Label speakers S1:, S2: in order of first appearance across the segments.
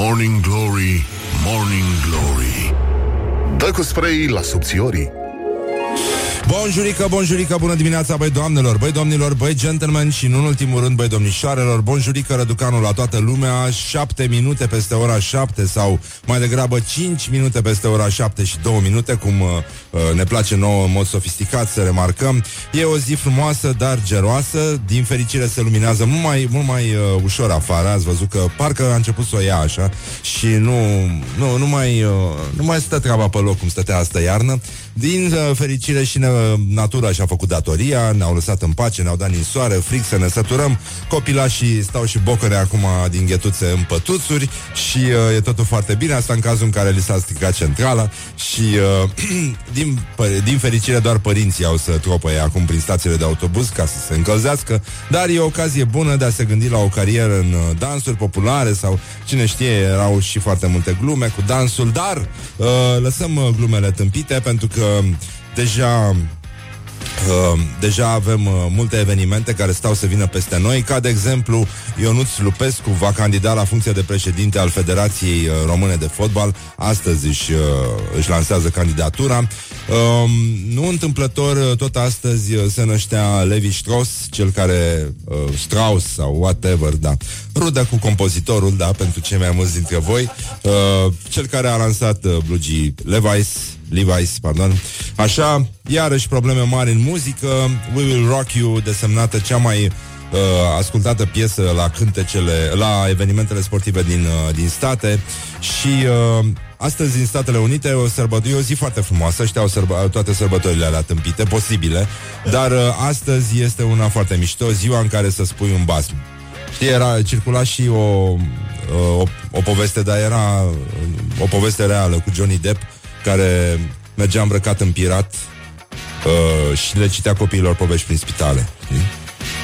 S1: Morning Glory, Morning Glory. Dă cu spray la subțiorii
S2: Bonjurică, bonjurică, bună dimineața, băi doamnelor, băi domnilor, băi gentlemen și, în ultimul rând, băi domnișoarelor, bonjurică, răducanul la toată lumea, șapte minute peste ora șapte sau mai degrabă cinci minute peste ora șapte și două minute, cum uh, uh, ne place nouă în mod sofisticat să remarcăm. E o zi frumoasă, dar geroasă, din fericire se luminează mult mai, mult mai uh, ușor afară, ați văzut că parcă a început să o ia așa și nu, nu, nu, mai, uh, nu mai stă treaba pe loc cum stătea asta iarnă. Din uh, fericire și ne, natura și-a făcut datoria, ne-au lăsat în pace, ne-au dat soare, fric să ne săturăm. Copilașii stau și bocăre acum din ghetuțe în pătuțuri și uh, e totul foarte bine. Asta în cazul în care li s-a stricat centrala și uh, din, din fericire doar părinții au să tropăie acum prin stațiile de autobuz ca să se încălzească, dar e o ocazie bună de a se gândi la o carieră în uh, dansuri populare sau cine știe, erau și foarte multe glume cu dansul, dar uh, lăsăm uh, glumele tâmpite pentru că deja Uh, deja avem uh, multe evenimente care stau să vină peste noi, ca de exemplu Ionuț Lupescu va candida la funcția de președinte al Federației uh, Române de Fotbal. Astăzi își, uh, își lansează candidatura. Uh, nu întâmplător, uh, tot astăzi uh, se năștea Levi Strauss, cel care, uh, Strauss sau whatever, da, rudă cu compozitorul, da, pentru cei mai mulți dintre voi, uh, cel care a lansat uh, blugii Levi's Levi's, pardon. Așa, iarăși probleme mari în muzică. We Will Rock You, desemnată cea mai uh, ascultată piesă la cântecele, la evenimentele sportive din, uh, din state și uh, astăzi în Statele Unite o sărbătoare, o zi foarte frumoasă, știau sărbă, toate sărbătorile alea tâmpite, posibile, dar uh, astăzi este una foarte mișto, ziua în care să spui un basm. Știi, era, circula și o, uh, o, o poveste, dar era o poveste reală cu Johnny Depp, care mergea îmbrăcat în pirat uh, și le citea copiilor povești prin spitale. Știi?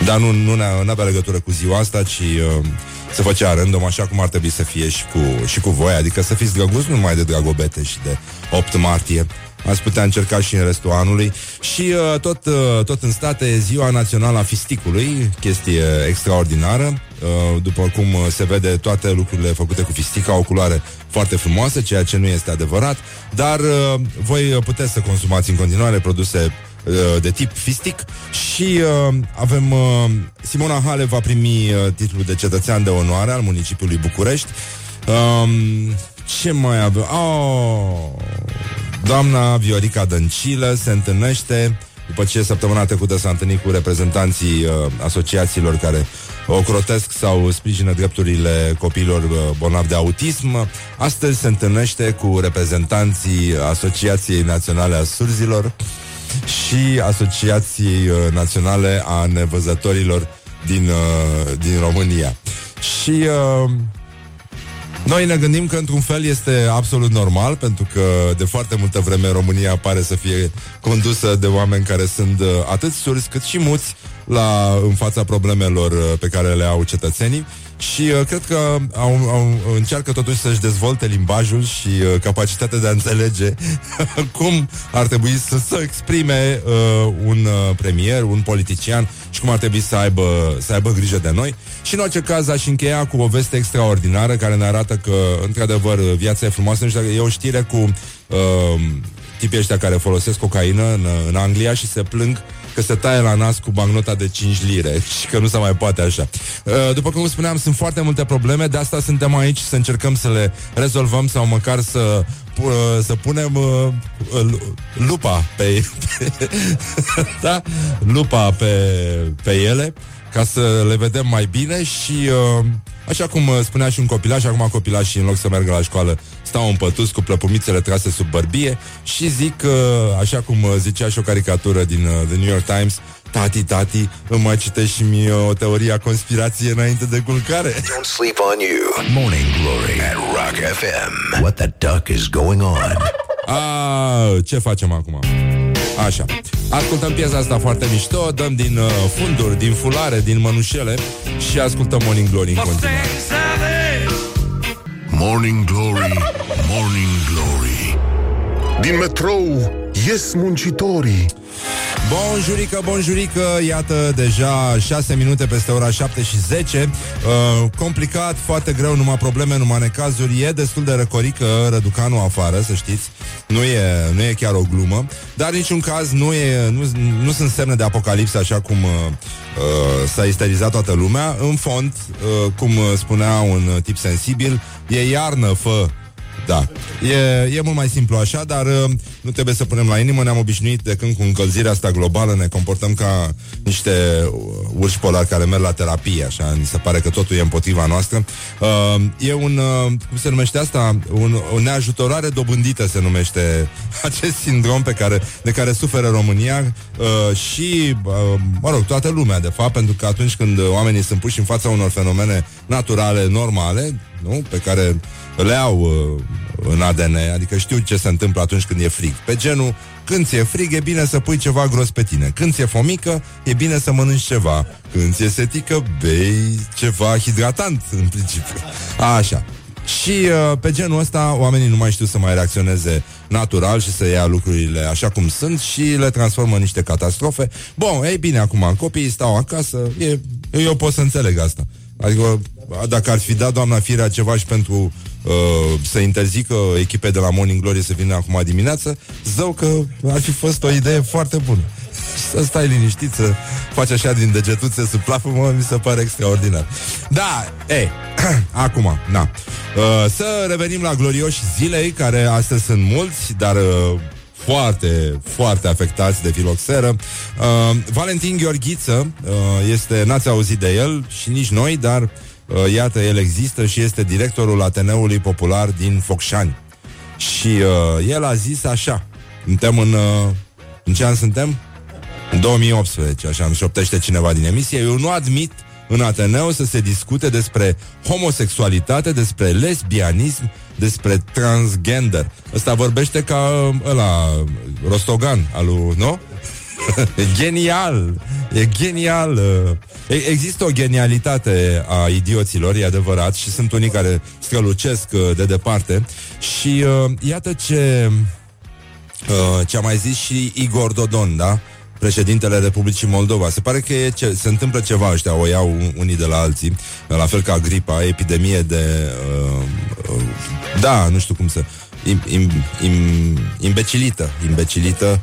S2: Dar nu, nu avea legătură cu ziua asta, ci uh, se făcea random, așa cum ar trebui să fie și cu, și cu voi, adică să fiți drăguți nu numai de Dragobete și de 8 martie, Ați putea încerca și în restul anului. Și uh, tot, uh, tot în state e ziua națională a fisticului Chestie extraordinară. Uh, După cum se vede toate lucrurile făcute cu fistic Au o culoare foarte frumoasă Ceea ce nu este adevărat. Dar uh, voi puteți să consumați în continuare Produse uh, de tip fistic. Și uh, avem uh, Simona Hale va primi uh, titlul de cetățean de onoare al municipiului București. Um, ce mai avem? Oh, Doamna Viorica Dăncilă se întâlnește după ce săptămâna trecută s-a întâlnit cu reprezentanții uh, asociațiilor care ocrotesc sau sprijină drepturile copiilor uh, bolnavi de autism. Astăzi se întâlnește cu reprezentanții Asociației Naționale a Surzilor și Asociației uh, Naționale a Nevăzătorilor din, uh, din România. Și uh, noi ne gândim că într-un fel este absolut normal, pentru că de foarte multă vreme România pare să fie condusă de oameni care sunt uh, atât surzi cât și muți la, în fața problemelor uh, pe care le au cetățenii și uh, cred că au, au, încearcă totuși să-și dezvolte limbajul și uh, capacitatea de a înțelege cum ar trebui să se exprime uh, un uh, premier, un politician și cum ar trebui să aibă, să aibă grijă de noi. Și în orice caz aș încheia cu o veste extraordinară care ne arată că, într-adevăr, viața e frumoasă. Nu știu dacă e o știre cu uh, tipii ăștia care folosesc cocaină în, în Anglia și se plâng că se taie la nas cu bancnota de 5 lire și că nu se mai poate așa. Uh, după cum spuneam, sunt foarte multe probleme, de asta suntem aici să încercăm să le rezolvăm sau măcar să uh, să punem uh, lupa pe, pe da? lupa pe, pe ele ca să le vedem mai bine și uh, așa cum uh, spunea și un copilaș, acum copilașii în loc să meargă la școală stau în pătus cu plăpumițele trase sub bărbie și zic, uh, așa cum uh, zicea și o caricatură din uh, The New York Times, Tati, tati, îmi mai citești și mie o teorie a conspirației înainte de culcare.
S3: Don't sleep on you. Morning Glory at Rock FM. What the duck is going on?
S2: A, ce facem acum? Așa. Ascultăm piesa asta foarte mișto, dăm din uh, funduri, din fulare, din mănușele și ascultăm Morning Glory în continuare.
S1: Morning Glory, Morning Glory Din metrou ies muncitorii
S2: Bonjurică, bonjurică, iată deja 6 minute peste ora 7 și 10 uh, Complicat, foarte greu, numai probleme, numai necazuri. E destul de răcorică răducanul afară, să știți. Nu e, nu e chiar o glumă. Dar niciun caz nu, e, nu, nu sunt semne de apocalipsă Așa cum uh, uh, s-a isterizat toată lumea. În fond, uh, cum spunea un tip sensibil E iarnă, fă da, e, e mult mai simplu așa, dar uh, nu trebuie să punem la inimă. Ne-am obișnuit de când cu încălzirea asta globală ne comportăm ca niște urși polari care merg la terapie, așa. Mi se pare că totul e împotriva noastră. Uh, e un, uh, cum se numește asta? Un, o neajutorare dobândită se numește acest sindrom pe care, de care suferă România uh, și, uh, mă rog, toată lumea, de fapt, pentru că atunci când oamenii sunt puși în fața unor fenomene naturale, normale, nu? Pe care le au uh, în ADN, adică știu ce se întâmplă atunci când e frig. Pe genul, când ți-e frig, e bine să pui ceva gros pe tine. Când ți-e fomică, e bine să mănânci ceva. Când ți-e setică, bei ceva hidratant, în principiu. Așa. Și uh, pe genul ăsta oamenii nu mai știu să mai reacționeze natural și să ia lucrurile așa cum sunt și le transformă în niște catastrofe. Bun, ei bine, acum copiii stau acasă, e, eu pot să înțeleg asta. Adică dacă ar fi dat doamna Firea ceva și pentru uh, să interzică echipe de la Morning Glory să vină acum dimineață, zău că ar fi fost o idee foarte bună. Să stai liniștit, să faci așa din degetuțe să plafă, mă, mi se pare extraordinar. Da, e, acum, na. Uh, să revenim la glorioși zilei, care astăzi sunt mulți, dar uh, foarte, foarte afectați de filoxeră. Uh, Valentin Gheorghiță uh, este, n-ați auzit de el și nici noi, dar uh, iată, el există și este directorul Ateneului Popular din Focșani. Și uh, el a zis așa, suntem în... Uh, în ce an suntem? În 2018, așa îmi șoptește cineva din emisie. Eu nu admit în Ateneu să se discute despre homosexualitate, despre lesbianism, despre transgender. Ăsta vorbește ca ăla, Rostogan, alu, nu? E genial! E genial! Există o genialitate a idioților, e adevărat, și sunt unii care strălucesc uh, de departe. Și uh, iată ce, uh, ce a mai zis și Igor Dodon, da? președintele Republicii Moldova. Se pare că e ce, se întâmplă ceva ăștia, o iau unii de la alții, la fel ca gripa, epidemie de... Uh, uh, da, nu știu cum să... Im, im, im, imbecilită. Imbecilită,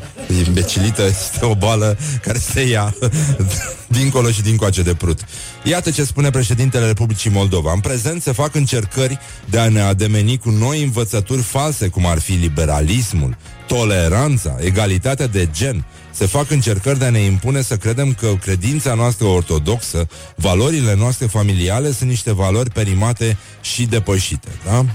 S2: imbecilită este o boală care se ia dincolo și dincoace de prut. Iată ce spune președintele Republicii Moldova. În prezent se fac încercări de a ne ademeni cu noi învățături false, cum ar fi liberalismul, toleranța, egalitatea de gen, se fac încercări de a ne impune să credem că credința noastră ortodoxă, valorile noastre familiale sunt niște valori perimate și depășite. Da?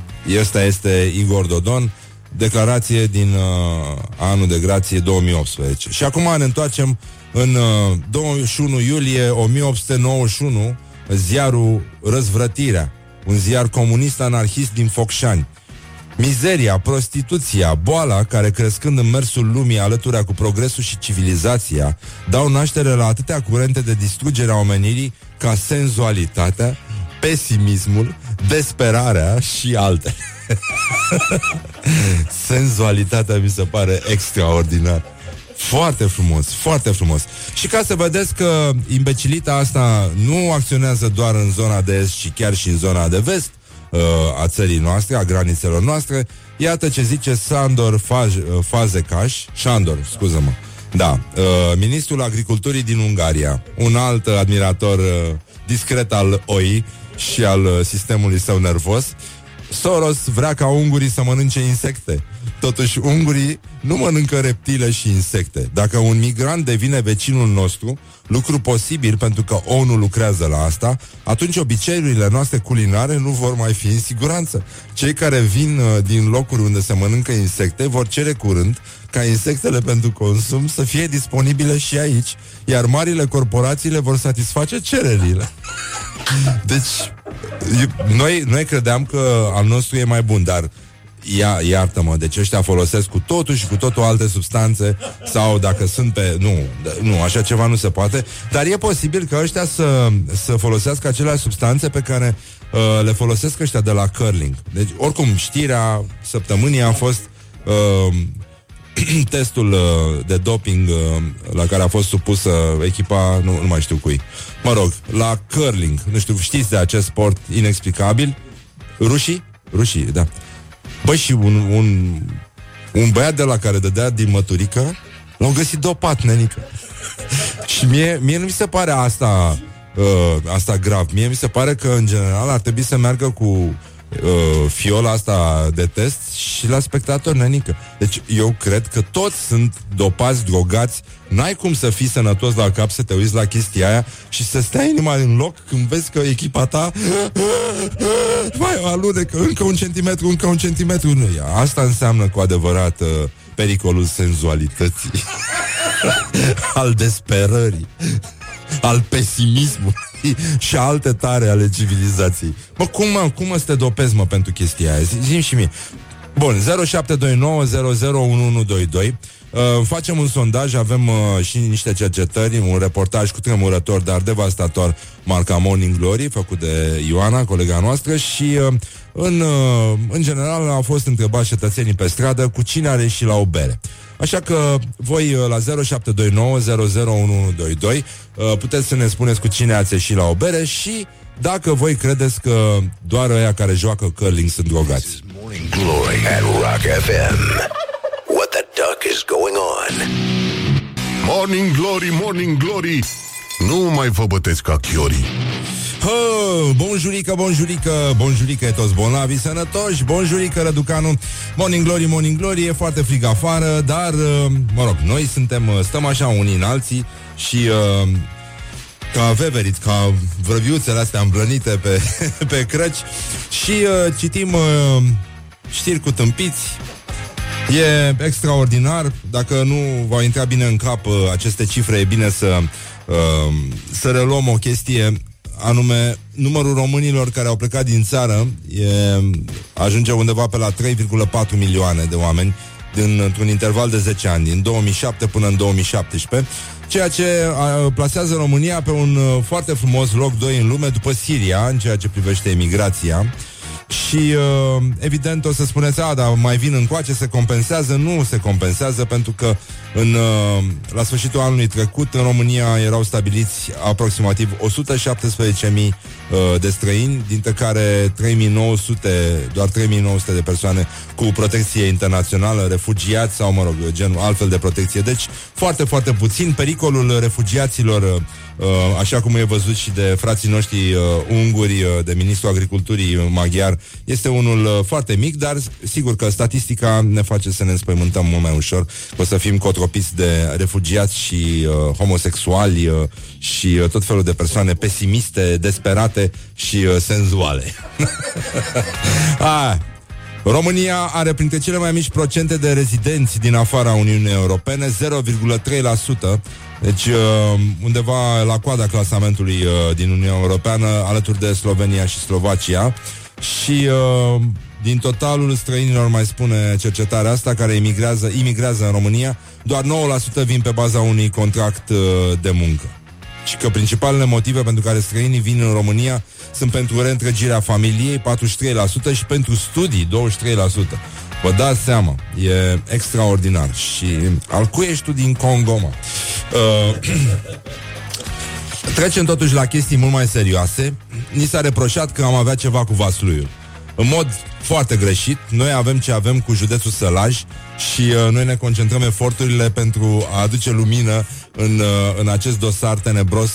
S2: Ăsta este Igor Dodon, declarație din uh, anul de grație 2018. Și acum ne întoarcem în uh, 21 iulie 1891, ziarul Răzvrătirea, un ziar comunist anarhist din Focșani. Mizeria, prostituția, boala care crescând în mersul lumii alătura cu progresul și civilizația dau naștere la atâtea curente de distrugere a omenirii ca senzualitatea, pesimismul, desperarea și alte. Senzualitatea mi se pare extraordinar. Foarte frumos, foarte frumos. Și ca să vedeți că imbecilita asta nu acționează doar în zona de est, ci chiar și în zona de vest, uh, a țării noastre, a granițelor noastre. Iată ce zice Sandor Faj, uh, Fazekas, Sandor, scuză-mă. Da, uh, ministrul agriculturii din Ungaria, un alt admirator uh, discret al OI și al uh, sistemului său nervos. Soros vrea ca ungurii să mănânce insecte. Totuși, ungurii nu mănâncă reptile și insecte. Dacă un migrant devine vecinul nostru, lucru posibil pentru că ONU lucrează la asta, atunci obiceiurile noastre culinare nu vor mai fi în siguranță. Cei care vin uh, din locuri unde se mănâncă insecte vor cere curând ca insectele pentru consum să fie disponibile și aici, iar marile corporații le vor satisface cererile. Deci, noi, noi credeam că al nostru e mai bun, dar ia, iartă-mă, deci ăștia folosesc cu totul și cu totul alte substanțe sau dacă sunt pe... Nu, nu, așa ceva nu se poate, dar e posibil că ăștia să, să folosească aceleași substanțe pe care uh, le folosesc ăștia de la curling. Deci, oricum, știrea săptămânii a fost uh, testul uh, de doping uh, la care a fost supusă echipa, nu, nu mai știu cui. Mă rog, la curling. Nu știu, știți de acest sport inexplicabil? Rușii? Rușii, da. Băi, și un, un, un băiat de la care dădea din măturică l-au găsit dopat, nenică. și mie, mie nu mi se pare asta uh, asta grav. Mie mi se pare că, în general, ar trebui să meargă cu uh, fiola asta de test și la spectator nenică. Deci eu cred că toți sunt dopați, drogați, n-ai cum să fii sănătos la cap să te uiți la chestia aia și să stai inima în loc când vezi că echipa ta mai alunecă încă un centimetru, încă un centimetru. Nu, asta înseamnă cu adevărat uh, pericolul senzualității al desperării al pesimismului și alte tare ale civilizației. Mă, cum mă, cum mă să te dopezi, mă, pentru chestia aia? Zim și mie. Bun, 0729001122 Uh, facem un sondaj, avem uh, și niște cercetări, un reportaj cu tremurător, dar devastator, marca Morning Glory, făcut de Ioana, colega noastră, și uh, în, uh, în general au fost întrebați cetățenii pe stradă cu cine are și la o bere. Așa că voi uh, la 0729 uh, puteți să ne spuneți cu cine ați ieșit la o bere și dacă voi credeți că doar ăia care joacă curling sunt drogați.
S3: Morning Glory at Rock FM. What the duck is going on?
S1: Morning Glory, Morning Glory Nu mai vă bătesc ca chiorii
S2: Hă, bonjurică, bonjurică, bonjurică e toți bolnavi sănătoși, bonjurică Răducanu, Morning Glory, Morning Glory, e foarte frig afară, dar, uh, mă rog, noi suntem, uh, stăm așa unii în alții și uh, ca veveriți, ca vrăbiuțele astea îmblănite pe, pe crăci și uh, citim uh, știri cu tâmpiți, E extraordinar. Dacă nu va intra bine în cap uh, aceste cifre, e bine să, uh, să reluăm o chestie anume numărul românilor care au plecat din țară e, ajunge undeva pe la 3,4 milioane de oameni din, într-un interval de 10 ani, din 2007 până în 2017, ceea ce a, plasează România pe un uh, foarte frumos loc 2 în lume după Siria, în ceea ce privește emigrația. Și uh, evident o să spuneți, a, dar mai vin încoace, se compensează. Nu se compensează pentru că în, uh, la sfârșitul anului trecut în România erau stabiliți aproximativ 117.000 uh, de străini, dintre care 3900, doar 3900 de persoane cu protecție internațională, refugiați sau, mă rog, gen altfel de protecție. Deci, foarte, foarte puțin. Pericolul refugiaților uh, Uh, așa cum e văzut și de frații noștri uh, unguri, uh, de ministrul agriculturii maghiar, este unul foarte mic, dar sigur că statistica ne face să ne înspăimântăm mult mai ușor, o să fim cotropiți de refugiați și homosexuali și tot felul de persoane pesimiste, desperate și senzuale. ah, România are printre cele mai mici procente de rezidenți din afara Uniunii Europene, 0,3%, deci uh, undeva la coada clasamentului uh, din Uniunea Europeană, alături de Slovenia și Slovacia. Și uh, din totalul străinilor, mai spune cercetarea asta, care imigrează, imigrează în România, doar 9% vin pe baza unui contract de muncă. Și că principalele motive pentru care străinii vin în România sunt pentru reîntregirea familiei, 43%, și pentru studii, 23%. Vă dați seama, e extraordinar. Și al cui ești tu din Congo, mă? Uh, trecem totuși la chestii mult mai serioase. Ni s-a reproșat că am avea ceva cu Vasluiul. În mod foarte greșit, noi avem ce avem cu județul Sălaj și uh, noi ne concentrăm eforturile pentru a aduce lumină în, uh, în acest dosar tenebros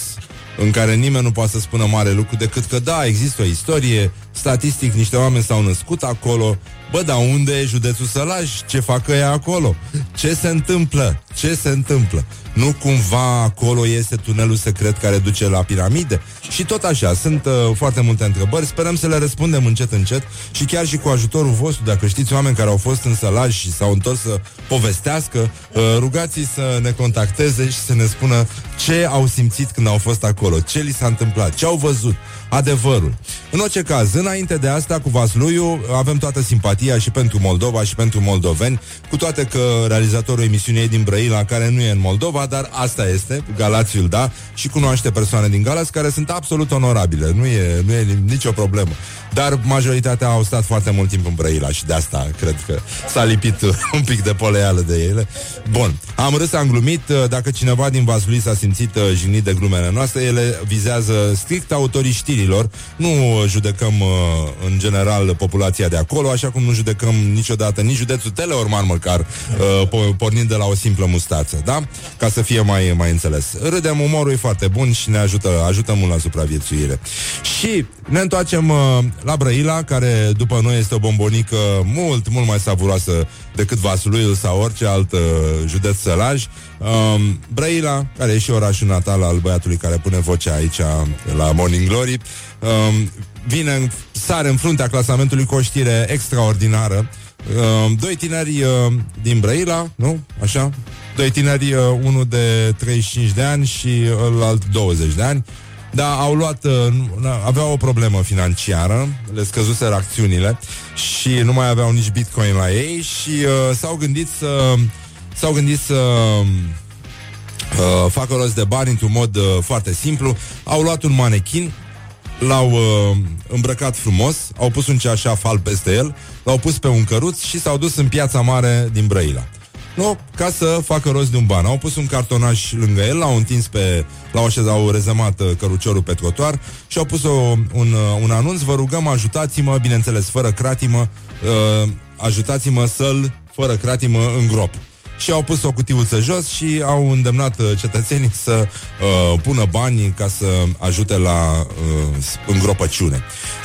S2: în care nimeni nu poate să spună mare lucru decât că da, există o istorie, statistic niște oameni s-au născut acolo, bă, dar unde e județul Sălaj? Ce fac ea acolo? Ce se întâmplă? Ce se întâmplă? Nu cumva acolo este tunelul secret care duce la piramide? Și tot așa, sunt uh, foarte multe întrebări, sperăm să le răspundem încet încet și chiar și cu ajutorul vostru, dacă știți oameni care au fost în sălaj și s-au întors să povestească, uh, rugați să ne contacteze și să ne spună ce au simțit când au fost acolo, ce li s-a întâmplat, ce au văzut, adevărul. În orice caz, înainte de asta, cu Vasluiu, avem toată simpatia și pentru Moldova și pentru moldoveni, cu toate că realizatorul emisiunii e din Brăila, care nu e în Moldova, dar asta este, Galațiul da, și cunoaște persoane din Galați care sunt absolut onorabile, nu e, nu e nicio problemă. Dar majoritatea au stat foarte mult timp în Brăila și de asta cred că s-a lipit un pic de poleală de ele. Bun, am râs, am glumit, dacă cineva din Vaslui s-a simțit uh, jignit de glumele noastre, ele vizează strict autorii știrilor, nu judecăm uh, în general populația de acolo, așa cum nu judecăm niciodată nici județul Teleorman măcar, uh, pornind de la o simplă mustață, da? Ca să fie mai, mai înțeles. Râdem, umorul e foarte bun și ne ajută, ajută mult la supraviețuire. Și ne întoarcem uh, la Brăila, care după noi este o bombonică mult, mult mai savuroasă decât Vasului sau orice alt uh, județ sălaj. Um, Brăila, care e și orașul natal al băiatului care pune vocea aici la Morning Glory, um, vine, sare în fruntea clasamentului cu o știre extraordinară. Um, doi tineri uh, din Brăila, nu? Așa? Doi tineri, uh, unul de 35 de ani și alt 20 de ani, da, au luat, uh, aveau o problemă financiară, le scăzuse acțiunile și nu mai aveau nici bitcoin la ei și uh, s-au gândit să s-au gândit să uh, facă rost de bani într-un mod uh, foarte simplu. Au luat un manechin, l-au uh, îmbrăcat frumos, au pus un ceașaf alb peste el, l-au pus pe un căruț și s-au dus în piața mare din Brăila. Nu, ca să facă rost de un ban. Au pus un cartonaș lângă el, l-au întins pe... L-au așezat, au rezemat uh, căruciorul pe trotuar și au pus o, un, uh, un anunț. Vă rugăm, ajutați-mă, bineînțeles, fără cratimă, uh, ajutați-mă să-l, fără cratimă, în grop și au pus o cutiuță jos și au îndemnat uh, cetățenii să uh, pună bani ca să ajute la uh, îngropăciune.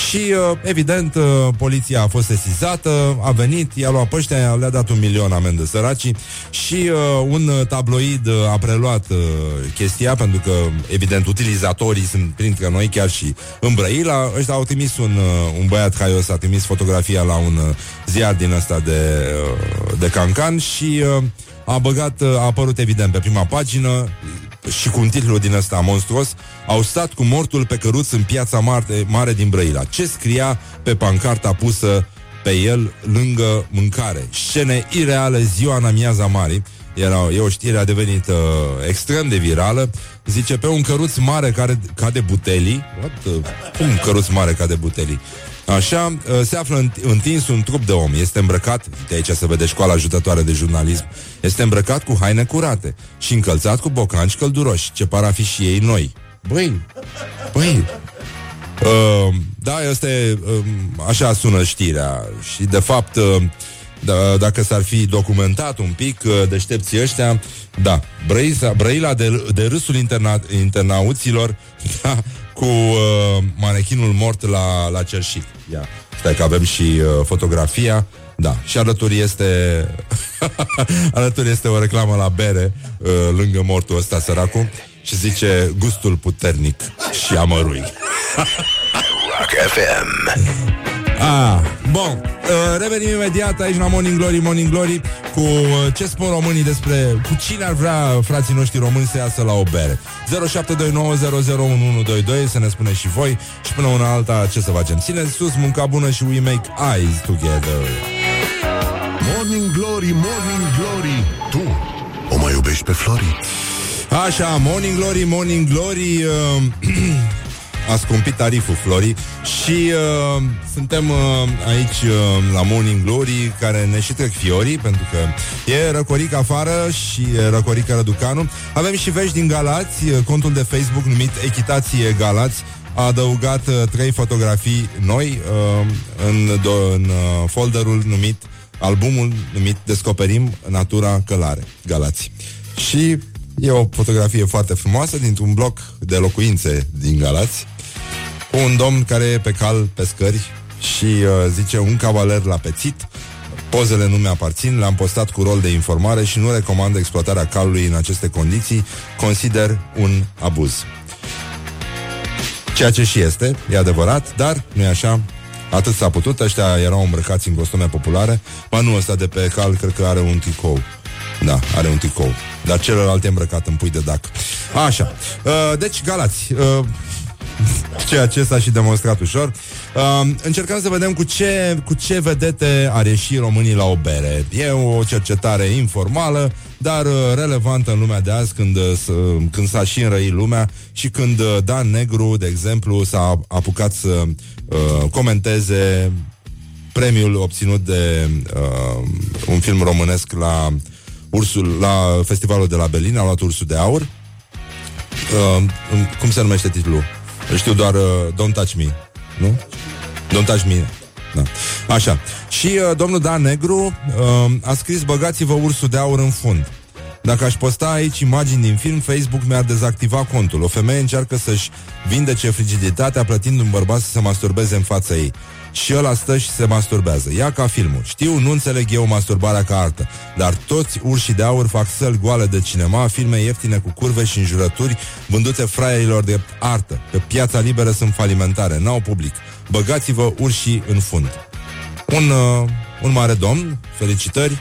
S2: Și, uh, evident, uh, poliția a fost sesizată, a venit, i-a luat pe ăștia, le-a dat un milion amendă săracii și uh, un tabloid a preluat uh, chestia, pentru că, evident, utilizatorii sunt printre noi, chiar și în Brăila. Ăștia au trimis un, uh, un băiat haios, a trimis fotografia la un uh, ziar din ăsta de, uh, de cancan și uh, a băgat, a apărut evident pe prima pagină și cu un titlu din ăsta monstruos, au stat cu mortul pe căruț în piața mare, mare din Brăila. Ce scria pe pancarta pusă pe el lângă mâncare? Scene ireale ziua în amiaza mare. Era, e o știre a devenit uh, extrem de virală. Zice, pe un căruț mare care cade butelii. What? Uh, cum căruț mare cade butelii? Așa, uh, se află întins un trup de om. Este îmbrăcat, de aici se vede școala ajutătoare de jurnalism, este îmbrăcat cu haine curate și încălțat cu bocanci călduroși, ce par a fi și ei noi. Băi, băi, uh, da, este, uh, așa sună știrea și de fapt, uh, da, dacă s-ar fi documentat un pic uh, deștepții ăștia, da, Brăila, Brăila de, de râsul interna, internauților da, cu uh, manechinul mort la, la cerșit. Ia. Stai că avem și uh, fotografia. Da, și alături este alături este o reclamă la bere uh, lângă mortul ăsta săracul și zice gustul puternic și amărui. Rock FM. Ah, bun. Uh, revenim imediat aici la Morning Glory, Morning Glory cu uh, ce spun românii despre cu cine ar vrea frații noștri români să iasă la o bere. 0729001122 să ne spuneți și voi și până una alta ce să facem. Țineți sus munca bună și we make eyes together.
S1: Morning Glory, Morning Glory, tu o mai iubești pe Flori?
S2: Așa, Morning Glory, Morning Glory uh, A scumpit tariful Flori Și uh, suntem uh, aici uh, La Morning Glory Care ne și trec fiorii Pentru că e răcoric afară Și e răcoric Răducanu. Avem și vești din Galați. Uh, Contul de Facebook numit Echitație Galați a adăugat uh, trei fotografii noi uh, în, do- în uh, folderul numit albumul numit Descoperim Natura Călare, Galați. Și e o fotografie foarte frumoasă dintr-un bloc de locuințe din Galați un domn care e pe cal pe scări și uh, zice un cavaler la pețit, pozele nu mi-aparțin, le-am postat cu rol de informare și nu recomand exploatarea calului în aceste condiții, consider un abuz. Ceea ce și este, e adevărat, dar nu e așa, atât s-a putut, ăștia erau îmbrăcați în costume populare, ba nu ăsta de pe cal, cred că are un tricou. Da, are un tricou. Dar celălalt e îmbrăcat în pui de dac. Așa. Uh, deci, Galați, uh, ceea ce s-a și demonstrat ușor. Uh, încercăm să vedem cu ce, cu ce vedete ar ieși românii la o bere. E o cercetare informală, dar uh, relevantă în lumea de azi, când, uh, când s-a și înrăit lumea și când uh, Dan Negru, de exemplu, s-a apucat să uh, comenteze premiul obținut de uh, un film românesc la Ursul, la festivalul de la Berlin, a luat Ursul de Aur. Uh, cum se numește titlul? Știu doar uh, Don't Touch Me, nu? Don't Touch Me. Da. Așa. Și uh, domnul Dan Negru uh, a scris Băgați-vă ursul de aur în fund. Dacă aș posta aici imagini din film, Facebook mi-ar dezactiva contul. O femeie încearcă să-și vindece frigiditatea plătind un bărbat să se masturbeze în fața ei. Și ăla stă și se masturbează. Ia ca filmul. Știu, nu înțeleg eu masturbarea ca artă, dar toți urșii de aur fac săl goale de cinema, filme ieftine cu curve și înjurături, vândute fraierilor de artă. Pe piața liberă sunt falimentare, n-au public. Băgați-vă urșii în fund. Un, uh, un mare domn, felicitări.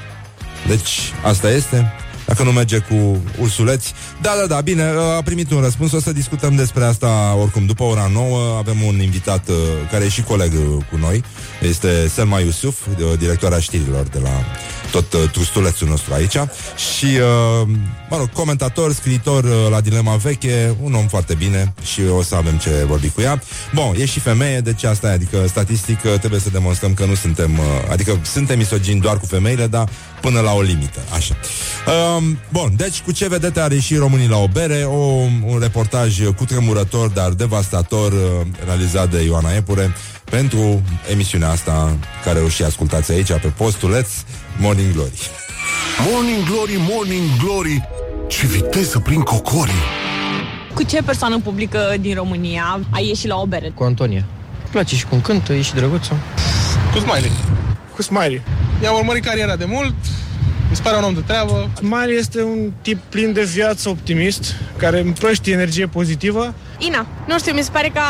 S2: Deci, asta este. Dacă nu merge cu ursuleți. Da, da, da, bine, a primit un răspuns. O să discutăm despre asta oricum. După ora 9 avem un invitat uh, Care e și coleg uh, cu noi. Este Selma Iusuf, directoarea știrilor De la tot uh, trustulețul nostru aici. Și, mă rog, comentator, scriitor la Dilema Veche Un om foarte bine Și o să avem ce vorbi cu ea. Bun, e și femeie, deci asta e Adică, statistic, trebuie să demonstrăm că nu suntem Adică suntem misogini doar cu femeile Dar până la o limită, așa. Um, bun, deci cu ce vedete are și românii la o bere, o, un reportaj cu tremurător, dar devastator, uh, realizat de Ioana Epure pentru emisiunea asta care o și ascultați aici pe postuleț Morning Glory.
S1: Morning Glory, Morning Glory, ce viteză prin cocorii!
S4: Cu ce persoană publică din România ai ieșit la o bere?
S5: Cu Antonia. Îmi place și cum cântă, e și drăguță.
S6: Cu Smiley. Cu Smiley. I-am urmărit cariera de mult, mi se pare un om de treabă.
S7: Mari este un tip plin de viață, optimist, care împrăștie energie pozitivă.
S4: Ina, nu știu, mi se pare ca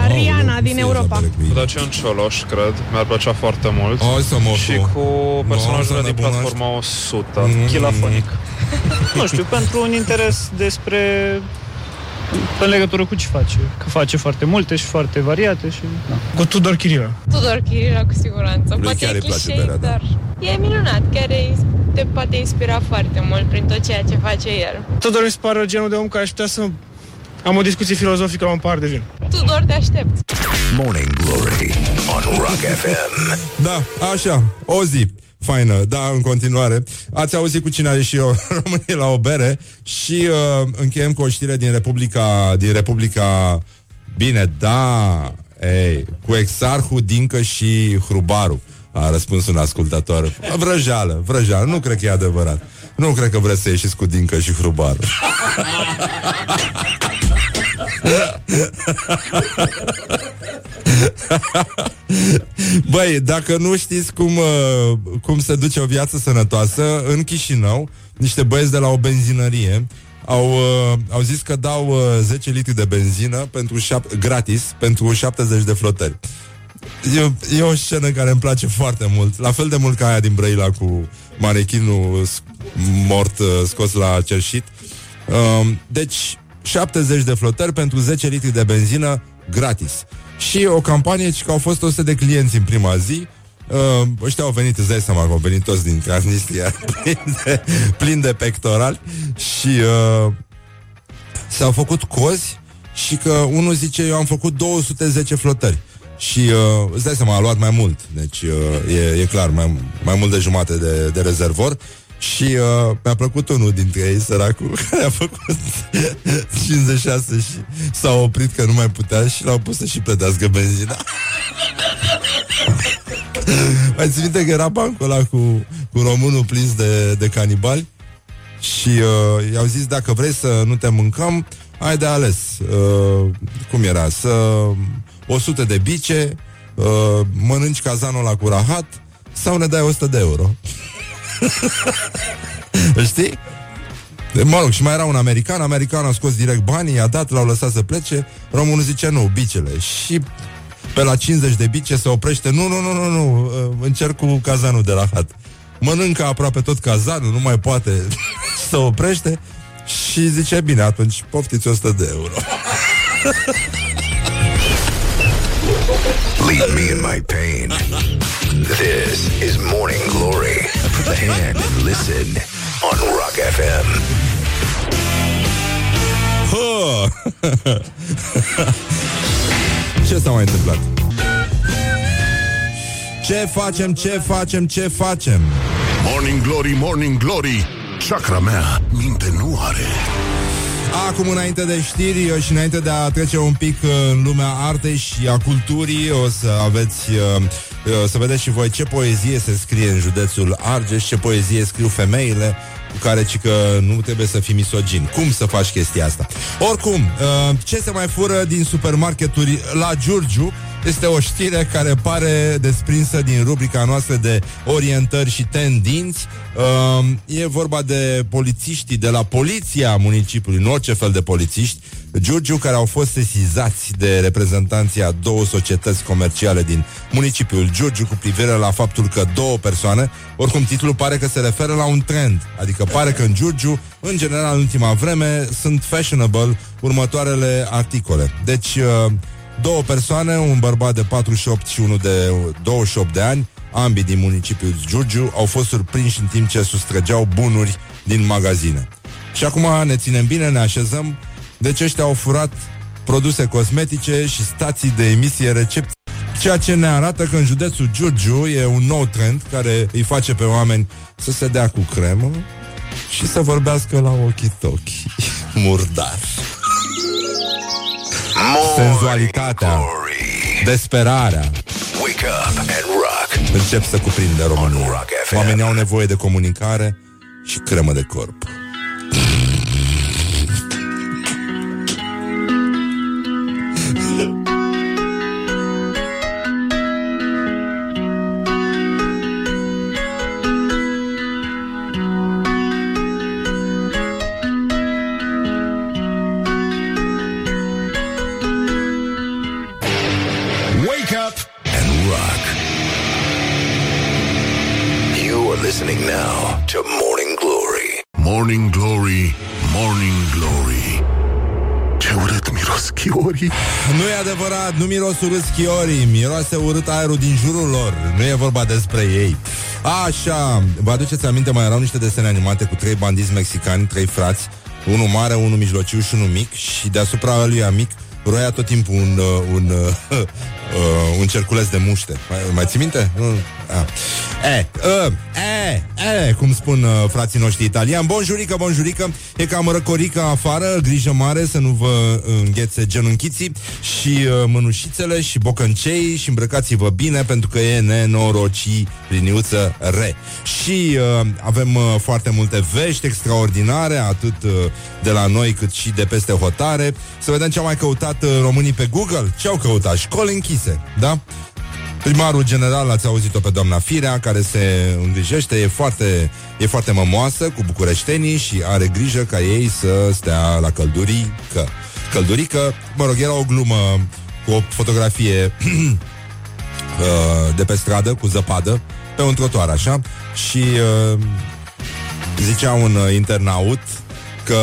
S4: oh, Rihanna din Europa.
S6: Cu Dacian Cioloș, cred, mi-ar plăcea foarte mult.
S2: Oh, să mă
S6: și cu personajul din platforma 100, mm. Chilafonic. nu știu, pentru un interes despre în legătură cu ce face. Că face foarte multe și foarte variate și... Da.
S7: Cu Tudor Chirila.
S4: Tudor Chirila, cu siguranță. Lui poate e clișei, berea, da. dar da. e minunat. Chiar e, te poate inspira foarte mult prin tot ceea ce face el.
S7: Tudor mi se pare genul de om care aș putea să am o discuție filozofică la un par de vin.
S4: Tudor, te aștept.
S3: Morning Glory on Rock FM.
S2: Da, așa, o zi faină, da, în continuare. Ați auzit cu cine are și eu România la o bere și uh, încheiem cu o știre din Republica, din Republica, bine, da, ei, cu Exarhul, Dincă și Hrubaru. A răspuns un ascultător. Vrăjeală, vrăjeală, nu cred că e adevărat. Nu cred că vreți să ieșiți cu Dincă și Hrubaru. Băi, dacă nu știți cum, uh, cum se duce o viață sănătoasă, în Chișinău, niște băieți de la o benzinărie au, uh, au zis că dau uh, 10 litri de benzină pentru șap- gratis pentru 70 de flotări. E, e o scenă care îmi place foarte mult, la fel de mult ca aia din Brăila cu marechinul mort uh, scos la cerșit. Uh, deci, 70 de flotări pentru 10 litri de benzină gratis. Și o campanie că au fost 100 de clienți în prima zi. Uh, ăștia au venit, îți dai seama că au venit toți din Transnistria plin de, plin de pectorali. Și uh, s-au făcut cozi și că unul zice eu am făcut 210 flotări. Și uh, îți dai seama, a luat mai mult. Deci uh, e, e clar, mai, mai mult de jumate de, de rezervor și uh, mi-a plăcut unul dintre ei, săracul, care a făcut 56 și s-a oprit că nu mai putea și l-au pus să și plătească benzina. mai ți minte că era bancul ăla cu, cu românul plins de, de canibali? Și uh, i-au zis, dacă vrei să nu te mâncăm, ai de ales. Uh, cum era? Să 100 de bice, uh, mănânci cazanul la cu rahat sau ne dai 100 de euro. Știi? Mă rog, și mai era un american, americanul a scos direct banii, i-a dat, l-au lăsat să plece, românul zice nu, bicele. Și pe la 50 de bice se oprește, nu, nu, nu, nu, nu, uh, încerc cu cazanul de la hat. Mănâncă aproape tot cazanul, nu mai poate să oprește și zice, bine, atunci poftiți 100 de euro.
S3: Leave me in my pain. This is Morning Glory. Put the hand and listen on Rock FM.
S2: Ce s-a mai întâmplat? Ce facem, ce facem, ce facem?
S1: Morning Glory, Morning Glory Chakra mea minte nu are
S2: Acum, înainte de știri și înainte de a trece un pic uh, în lumea artei și a culturii, o să aveți, uh, uh, să vedeți și voi ce poezie se scrie în județul Argeș, ce poezie scriu femeile cu care ci că nu trebuie să fii misogin. Cum să faci chestia asta? Oricum, ce se mai fură din supermarketuri la Giurgiu este o știre care pare desprinsă din rubrica noastră de orientări și tendinți. Uh, e vorba de polițiștii de la poliția municipiului, nu orice fel de polițiști, Giurgiu, care au fost sesizați de reprezentanții a două societăți comerciale din municipiul Giurgiu cu privire la faptul că două persoane, oricum titlul pare că se referă la un trend, adică pare că în Giurgiu, în general în ultima vreme, sunt fashionable următoarele articole. Deci, uh, Două persoane, un bărbat de 48 și unul de 28 de ani, ambii din municipiul Giurgiu, au fost surprinși în timp ce sustrăgeau bunuri din magazine. Și acum ne ținem bine, ne așezăm, deci ăștia au furat produse cosmetice și stații de emisie recepție Ceea ce ne arată că în județul Giurgiu e un nou trend care îi face pe oameni să se dea cu cremă și să vorbească la ochii tochi murdar senzualitatea, desperarea. Wake up and rock. Încep să cuprinde România. Oamenii au nevoie de comunicare și cremă de corp.
S1: Morning Glory, Morning Glory. Ce urât miros chiorii.
S2: Nu e adevărat, nu miros urât chiorii Miroase urât aerul din jurul lor. Nu e vorba despre ei. Așa, vă aduceți aminte, mai erau niște desene animate Cu trei bandiți mexicani, trei frați Unul mare, unul mijlociu și unul mic Și deasupra lui mic roia tot timpul un, uh, un, uh, uh, un cerculeț de muște. Mai, mai ții minte? Uh, ah. E, uh, e, e, cum spun uh, frații noștri italiani. Bonjurică, bonjurică, e cam răcorică afară, grijă mare să nu vă înghețe genunchiții și uh, mânușițele și bocăncei și îmbrăcați-vă bine pentru că e nenoroci liniuță re. Și uh, avem uh, foarte multe vești extraordinare, atât uh, de la noi cât și de peste hotare. Să vedem ce au mai căutat uh, românii pe Google. Ce au căutat? Școli închise, da? Primarul general, ați auzit-o pe doamna Firea, care se îngrijește, e foarte, e foarte mămoasă cu bucureștenii și are grijă ca ei să stea la căldurică. Căldurică, mă rog, era o glumă cu o fotografie uh, de pe stradă, cu zăpadă, pe un trotuar, așa, și uh, zicea un internaut că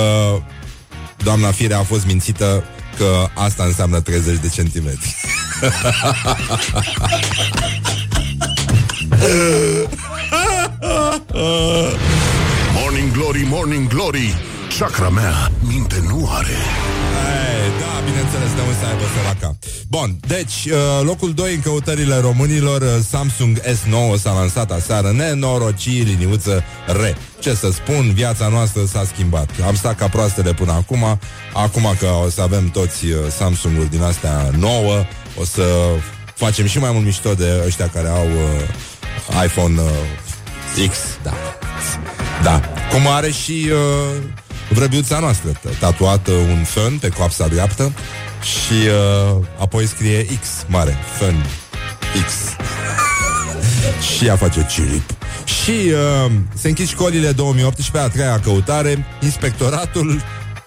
S2: doamna Firea a fost mințită că asta înseamnă 30 de centimetri.
S1: morning Glory, Morning Glory. Chakra mea minte nu are.
S2: Ei, Da, bineînțeles, de unde să aibă săraca? Bun, deci, uh, locul 2 în căutările românilor uh, Samsung S9 s-a lansat aseară. Nenoroci, liniuță, re. Ce să spun, viața noastră s-a schimbat. Am stat ca proastele până acum. Acum că o să avem toți uh, Samsung-uri din astea nouă O să facem și mai mult mișto de ăștia care au uh, iPhone uh, X. Da. Da, cum are și uh, vrăbiuța noastră Tatuată un fân pe coapsa dreaptă și uh, apoi scrie X mare, fân X. Și ea face cirip Și uh, se închid școlile 2018 A treia căutare Inspectoratul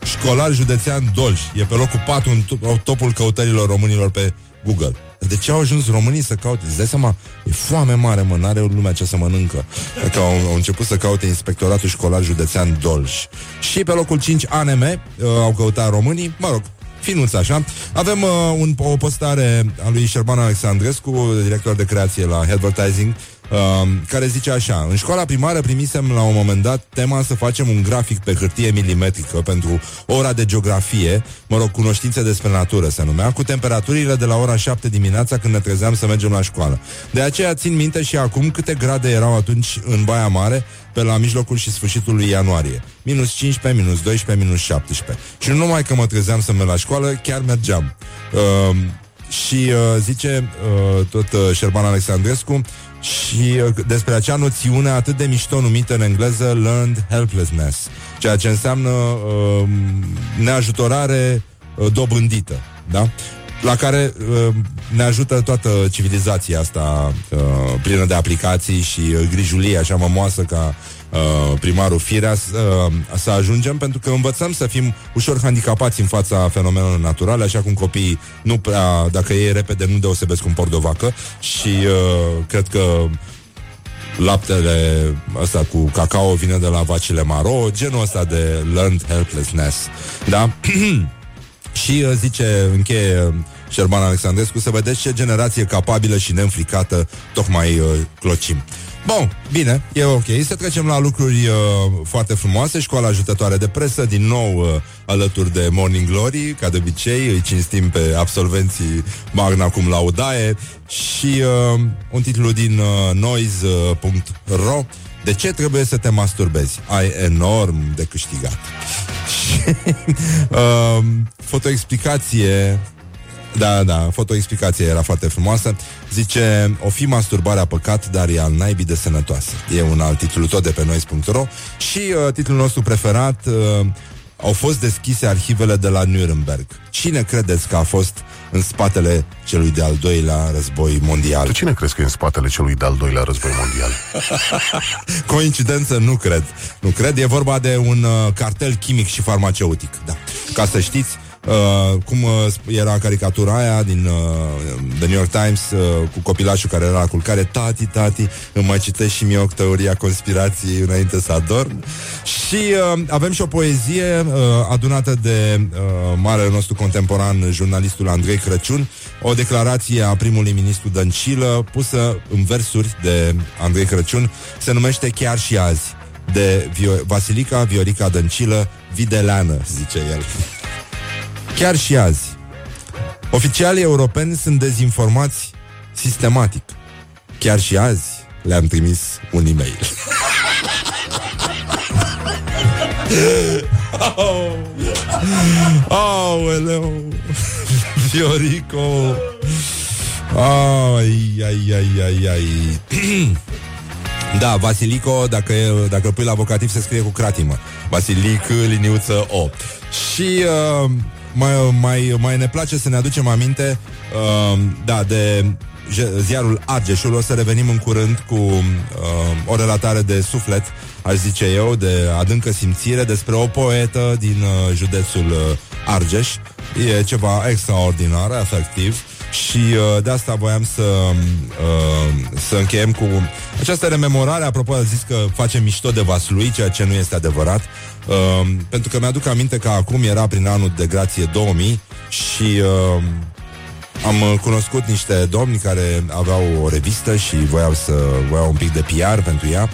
S2: școlar județean Dolj. E pe locul 4 în topul căutărilor românilor pe Google de ce au ajuns românii să caute? Îți dai seama? E foame mare, mă, n-are lumea ce să mănâncă. Că au, au început să caute Inspectoratul Școlar Județean Dolj. Și pe locul 5 ANM uh, au căutat românii, mă rog, finuț așa. Avem uh, un, o postare a lui Șerban Alexandrescu, director de creație la Advertising, uh, care zice așa În școala primară primisem la un moment dat tema să facem un grafic pe hârtie milimetrică pentru ora de geografie, mă rog, cunoștințe despre natură se numea, cu temperaturile de la ora 7 dimineața când ne trezeam să mergem la școală. De aceea țin minte și acum câte grade erau atunci în Baia Mare, pe la mijlocul și sfârșitul lui ianuarie. Minus 15, minus 12, minus 17. Și nu numai că mă trezeam să merg la școală, chiar mergeam. Uh, și uh, zice uh, tot uh, Șerban Alexandrescu și uh, despre acea noțiune atât de mișto numită în engleză learned helplessness, ceea ce înseamnă uh, neajutorare uh, dobândită, da? la care uh, ne ajută toată civilizația asta uh, plină de aplicații și uh, grijulie așa mămoasă ca uh, primarul Firea uh, să ajungem, pentru că învățăm să fim ușor handicapați în fața fenomenelor naturale, așa cum copiii nu prea, dacă e repede, nu deosebesc un porc de vacă și uh, cred că laptele ăsta cu cacao vine de la vacile maro, genul ăsta de learned helplessness. Da? și uh, zice, încheie Șerban Alexandrescu, să vedeți ce generație capabilă și neînfricată tocmai uh, clocim. Bun, bine, e ok. Să trecem la lucruri uh, foarte frumoase. Școala ajutătoare de presă, din nou uh, alături de Morning Glory, ca de obicei, îi cinstim pe absolvenții Magna cum laudae și uh, un titlu din uh, noise.ro De ce trebuie să te masturbezi? Ai enorm de câștigat. uh, fotoexplicație da, da, fotoexplicația era foarte frumoasă. Zice, o fi masturbarea păcat, dar e al naibii de sănătoasă. E un alt titlu tot de pe noi.ro Și uh, titlul nostru preferat uh, au fost deschise arhivele de la Nuremberg. Cine credeți că a fost în spatele celui de-al doilea război mondial?
S1: Tu cine crezi că e în spatele celui de-al doilea război mondial?
S2: Coincidență? Nu cred. Nu cred. E vorba de un uh, cartel chimic și farmaceutic. Da. Ca să știți, Uh, cum uh, era caricatura aia din uh, The New York Times uh, cu copilașul care era la culcare Tati, tati, îmi mai citești și mie o teoria conspirației înainte să adorm. Și uh, avem și o poezie uh, adunată de uh, marele nostru contemporan, jurnalistul Andrei Crăciun O declarație a primului ministru Dăncilă pusă în versuri de Andrei Crăciun Se numește Chiar și azi de Vio- Vasilica Viorica Dăncilă Videleană, zice el Chiar și azi. Oficialii europeni sunt dezinformați sistematic. Chiar și azi le-am trimis un e-mail. oh, oh, Fiorico Ai, ai, ai, ai, ai Da, Vasilico, dacă, dacă îl pui la vocativ se scrie cu cratimă Vasilic, liniuță O Și uh, mai, mai, mai ne place să ne aducem aminte uh, da, de ziarul Argeșul. O să revenim în curând cu uh, o relatare de suflet, aș zice eu, de adâncă simțire despre o poetă din uh, județul uh, Argeș. E ceva extraordinar, efectiv. Și uh, de asta voiam să uh, să încheiem cu această rememorare. Apropo, a zis că facem mișto de Vaslui, ceea ce nu este adevărat. Uh, pentru că mi-aduc aminte că acum era prin anul de grație 2000 și uh, am cunoscut niște domni care aveau o revistă și voiau să voiau un pic de PR pentru ea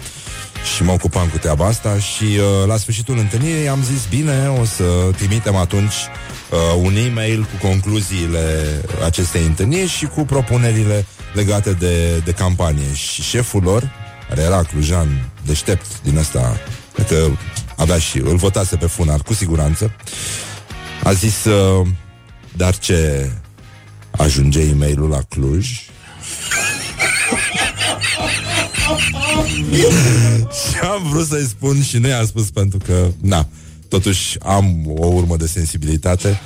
S2: și mă ocupam cu treaba asta și uh, la sfârșitul întâlnirii am zis bine, o să trimitem atunci uh, un e-mail cu concluziile acestei întâlniri și cu propunerile legate de, de campanie. Și șeful lor, care era clujan deștept din ăsta, că avea și îl votase pe funar, cu siguranță, a zis, uh, dar ce ajunge e-mailul la Cluj? Și am vrut să-i spun și nu i-am spus pentru că, na, totuși am o urmă de sensibilitate.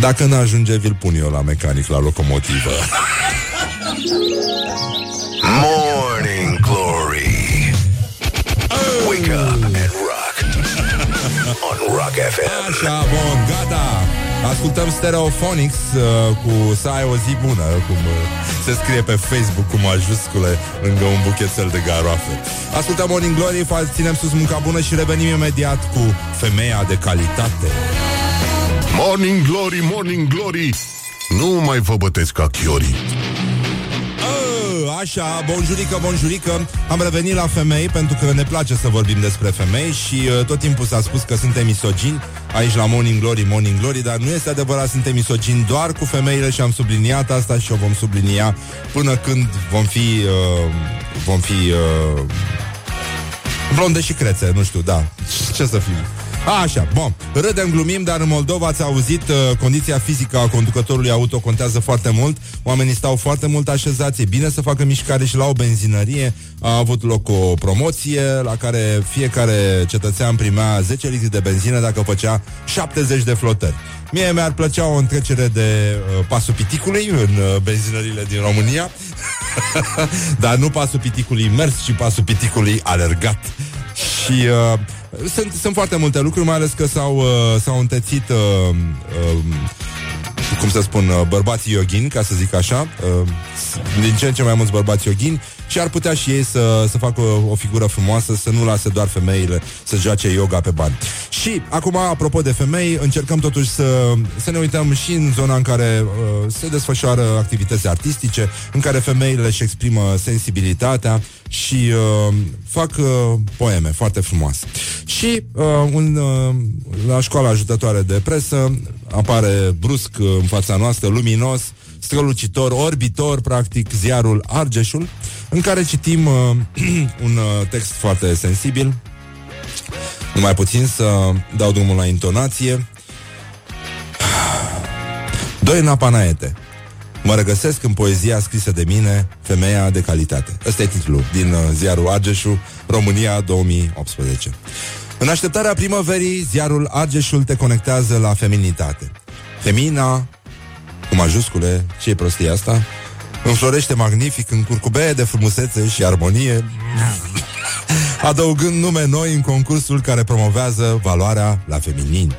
S2: Dacă nu ajunge, vi-l pun eu la mecanic, la locomotivă.
S3: Morning Glory Wake up and rock On Rock FM
S2: Așa, bun, gata Ascultăm Stereophonics uh, cu Să ai o zi bună Cum uh, se scrie pe Facebook cu majuscule Lângă un buchetel de garoafe. Ascultăm Morning Glory, ținem sus munca bună Și revenim imediat cu Femeia de calitate.
S1: Morning Glory, Morning Glory. Nu mai vă bătesc ca chiorii.
S2: Așa, bonjurică, bonjurică. Am revenit la femei pentru că ne place să vorbim despre femei Și uh, tot timpul s-a spus că suntem misogini Aici la Morning Glory, Morning Glory Dar nu este adevărat, suntem misogini doar cu femeile Și am subliniat asta și o vom sublinia Până când vom fi uh, Vom fi uh, Blonde și crețe, nu știu, da. Ce să fim Așa, bun. Râdem, glumim, dar în Moldova ați auzit uh, condiția fizică a conducătorului auto contează foarte mult. Oamenii stau foarte mult așezați. E bine să facă mișcare și la o benzinărie. A avut loc o promoție la care fiecare cetățean primea 10 litri de benzină dacă făcea 70 de flotări. Mie mi-ar plăcea o întrecere de uh, pasul piticului în uh, benzinările din România. Dar nu pasul piticului mers, ci pasul piticului alergat. Și uh, sunt, sunt foarte multe lucruri, mai ales că s-au, uh, s-au întețit uh, uh, cum să spun, uh, bărbații yogini, ca să zic așa, uh, din ce în ce mai mulți bărbați yogini și ar putea și ei să, să facă o, o figură frumoasă, să nu lase doar femeile să joace yoga pe bani. Și acum, apropo de femei, încercăm totuși să, să ne uităm și în zona în care uh, se desfășoară activități artistice, în care femeile își exprimă sensibilitatea și uh, fac uh, poeme foarte frumoase. Și uh, un, uh, la școala ajutătoare de presă apare brusc uh, în fața noastră, luminos, strălucitor, orbitor, practic, ziarul Argeșul, în care citim uh, un uh, text foarte sensibil, numai puțin să dau drumul la intonație. Doi napanaete. Mă regăsesc în poezia scrisă de mine, Femeia de calitate. Ăsta e titlul din uh, ziarul Argeșul, România 2018. În așteptarea primăverii, ziarul Argeșul te conectează la feminitate. Femina, cu majuscule, ce e prostia asta? Înflorește magnific în curcubee de frumusețe și armonie, adăugând nume noi în concursul care promovează valoarea la feminin.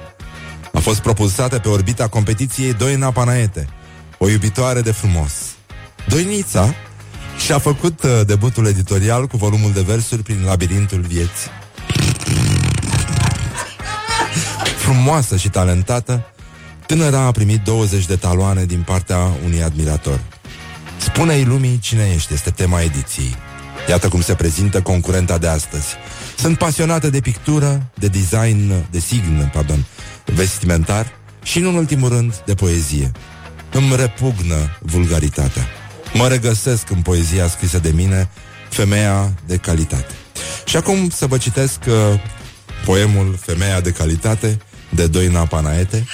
S2: A fost propulsată pe orbita competiției Doina Panaete, o iubitoare de frumos. Doinița și-a făcut uh, debutul editorial cu volumul de versuri prin labirintul vieții. Frumoasă și talentată, tânăra a primit 20 de taloane din partea unui admirator. Spune-i lumii cine ești, este tema ediției. Iată cum se prezintă concurenta de astăzi. Sunt pasionată de pictură, de design, de sign, pardon, vestimentar și, în ultimul rând, de poezie. Îmi repugnă vulgaritatea. Mă regăsesc în poezia scrisă de mine, femeia de calitate. Și acum să vă citesc uh, poemul Femeia de calitate de Doina Panaete.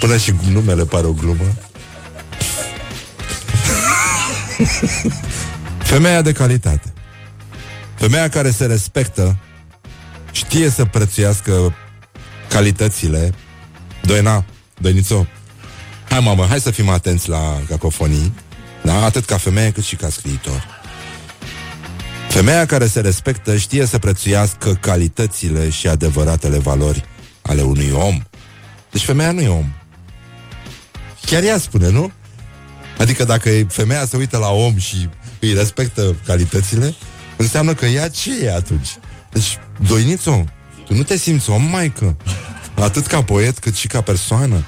S2: Până și numele pare o glumă. Femeia de calitate. Femeia care se respectă, știe să prețuiască calitățile. Doina, Doinițo, hai mamă, hai să fim atenți la cacofonii, da? atât ca femeie cât și ca scriitor. Femeia care se respectă știe să prețuiască calitățile și adevăratele valori ale unui om. Deci femeia nu e om. Chiar ea spune, nu? Adică dacă femeia se uită la om și îi respectă calitățile, înseamnă că ea ce e atunci? Deci, Doinițo, tu nu te simți om, maică? Atât ca poet, cât și ca persoană?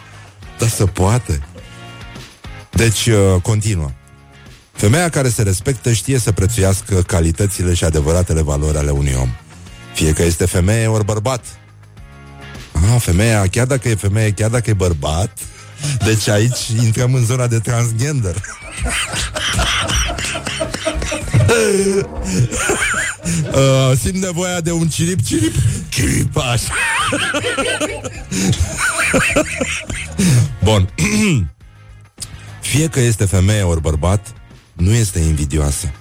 S2: Dar să poate. Deci, uh, continuă. Femeia care se respectă știe să prețuiască calitățile și adevăratele valori ale unui om. Fie că este femeie ori bărbat. Ah, femeia, chiar dacă e femeie, chiar dacă e bărbat, deci aici intrăm în zona de transgender. uh, simt nevoia de un cirip, cirip, cirip, așa. Bun. Fie că este femeie ori bărbat, nu este invidioasă.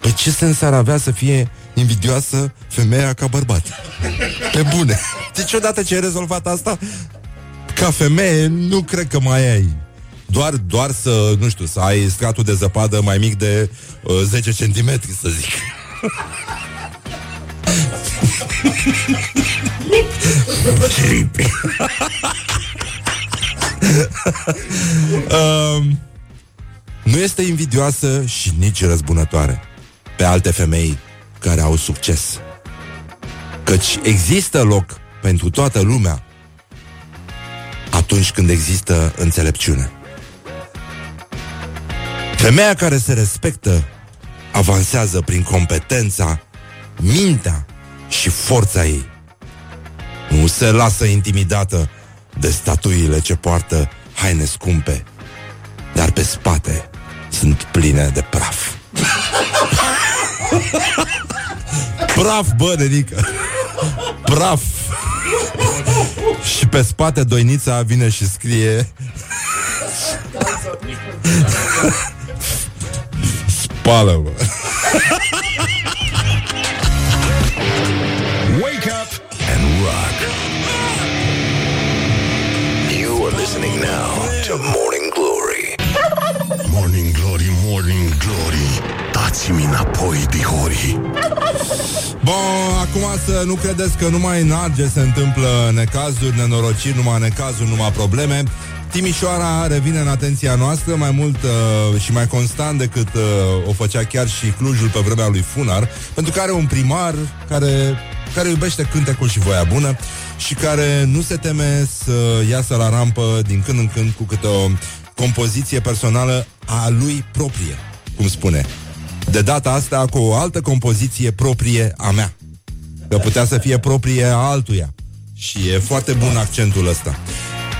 S2: Păi ce sens ar avea să fie invidioasă femeia ca bărbat? Pe bune. Deci odată ce ai rezolvat asta, ca femeie nu cred că mai ai. Doar, doar să, nu știu, să ai stratul de zăpadă mai mic de uh, 10 cm, să zic. um, nu este invidioasă și nici răzbunătoare pe alte femei care au succes. Căci există loc pentru toată lumea atunci când există înțelepciune. Femeia care se respectă avansează prin competența, mintea și forța ei. Nu se lasă intimidată de statuile ce poartă haine scumpe, dar pe spate sunt pline de praf. praf, bă, nenică! Praf! Și pe spate doinița vine și scrie Spală, bă!
S3: Wake up and rock. You are listening now to Morning Glory.
S1: Morning Glory, Morning Glory Dați-mi înapoi, dihori
S2: Bun, acum să nu credeți că numai în Arge se întâmplă necazuri, nenorociri, numai necazuri, numai probleme Timișoara revine în atenția noastră mai mult uh, și mai constant decât uh, o făcea chiar și Clujul pe vremea lui Funar, pentru că are un primar care, care iubește cântecul și voia bună și care nu se teme să iasă la rampă din când în când cu câte o compoziție personală a lui proprie, cum spune. De data asta cu o altă compoziție proprie a mea. Că putea să fie proprie a altuia. Și e foarte bun accentul ăsta.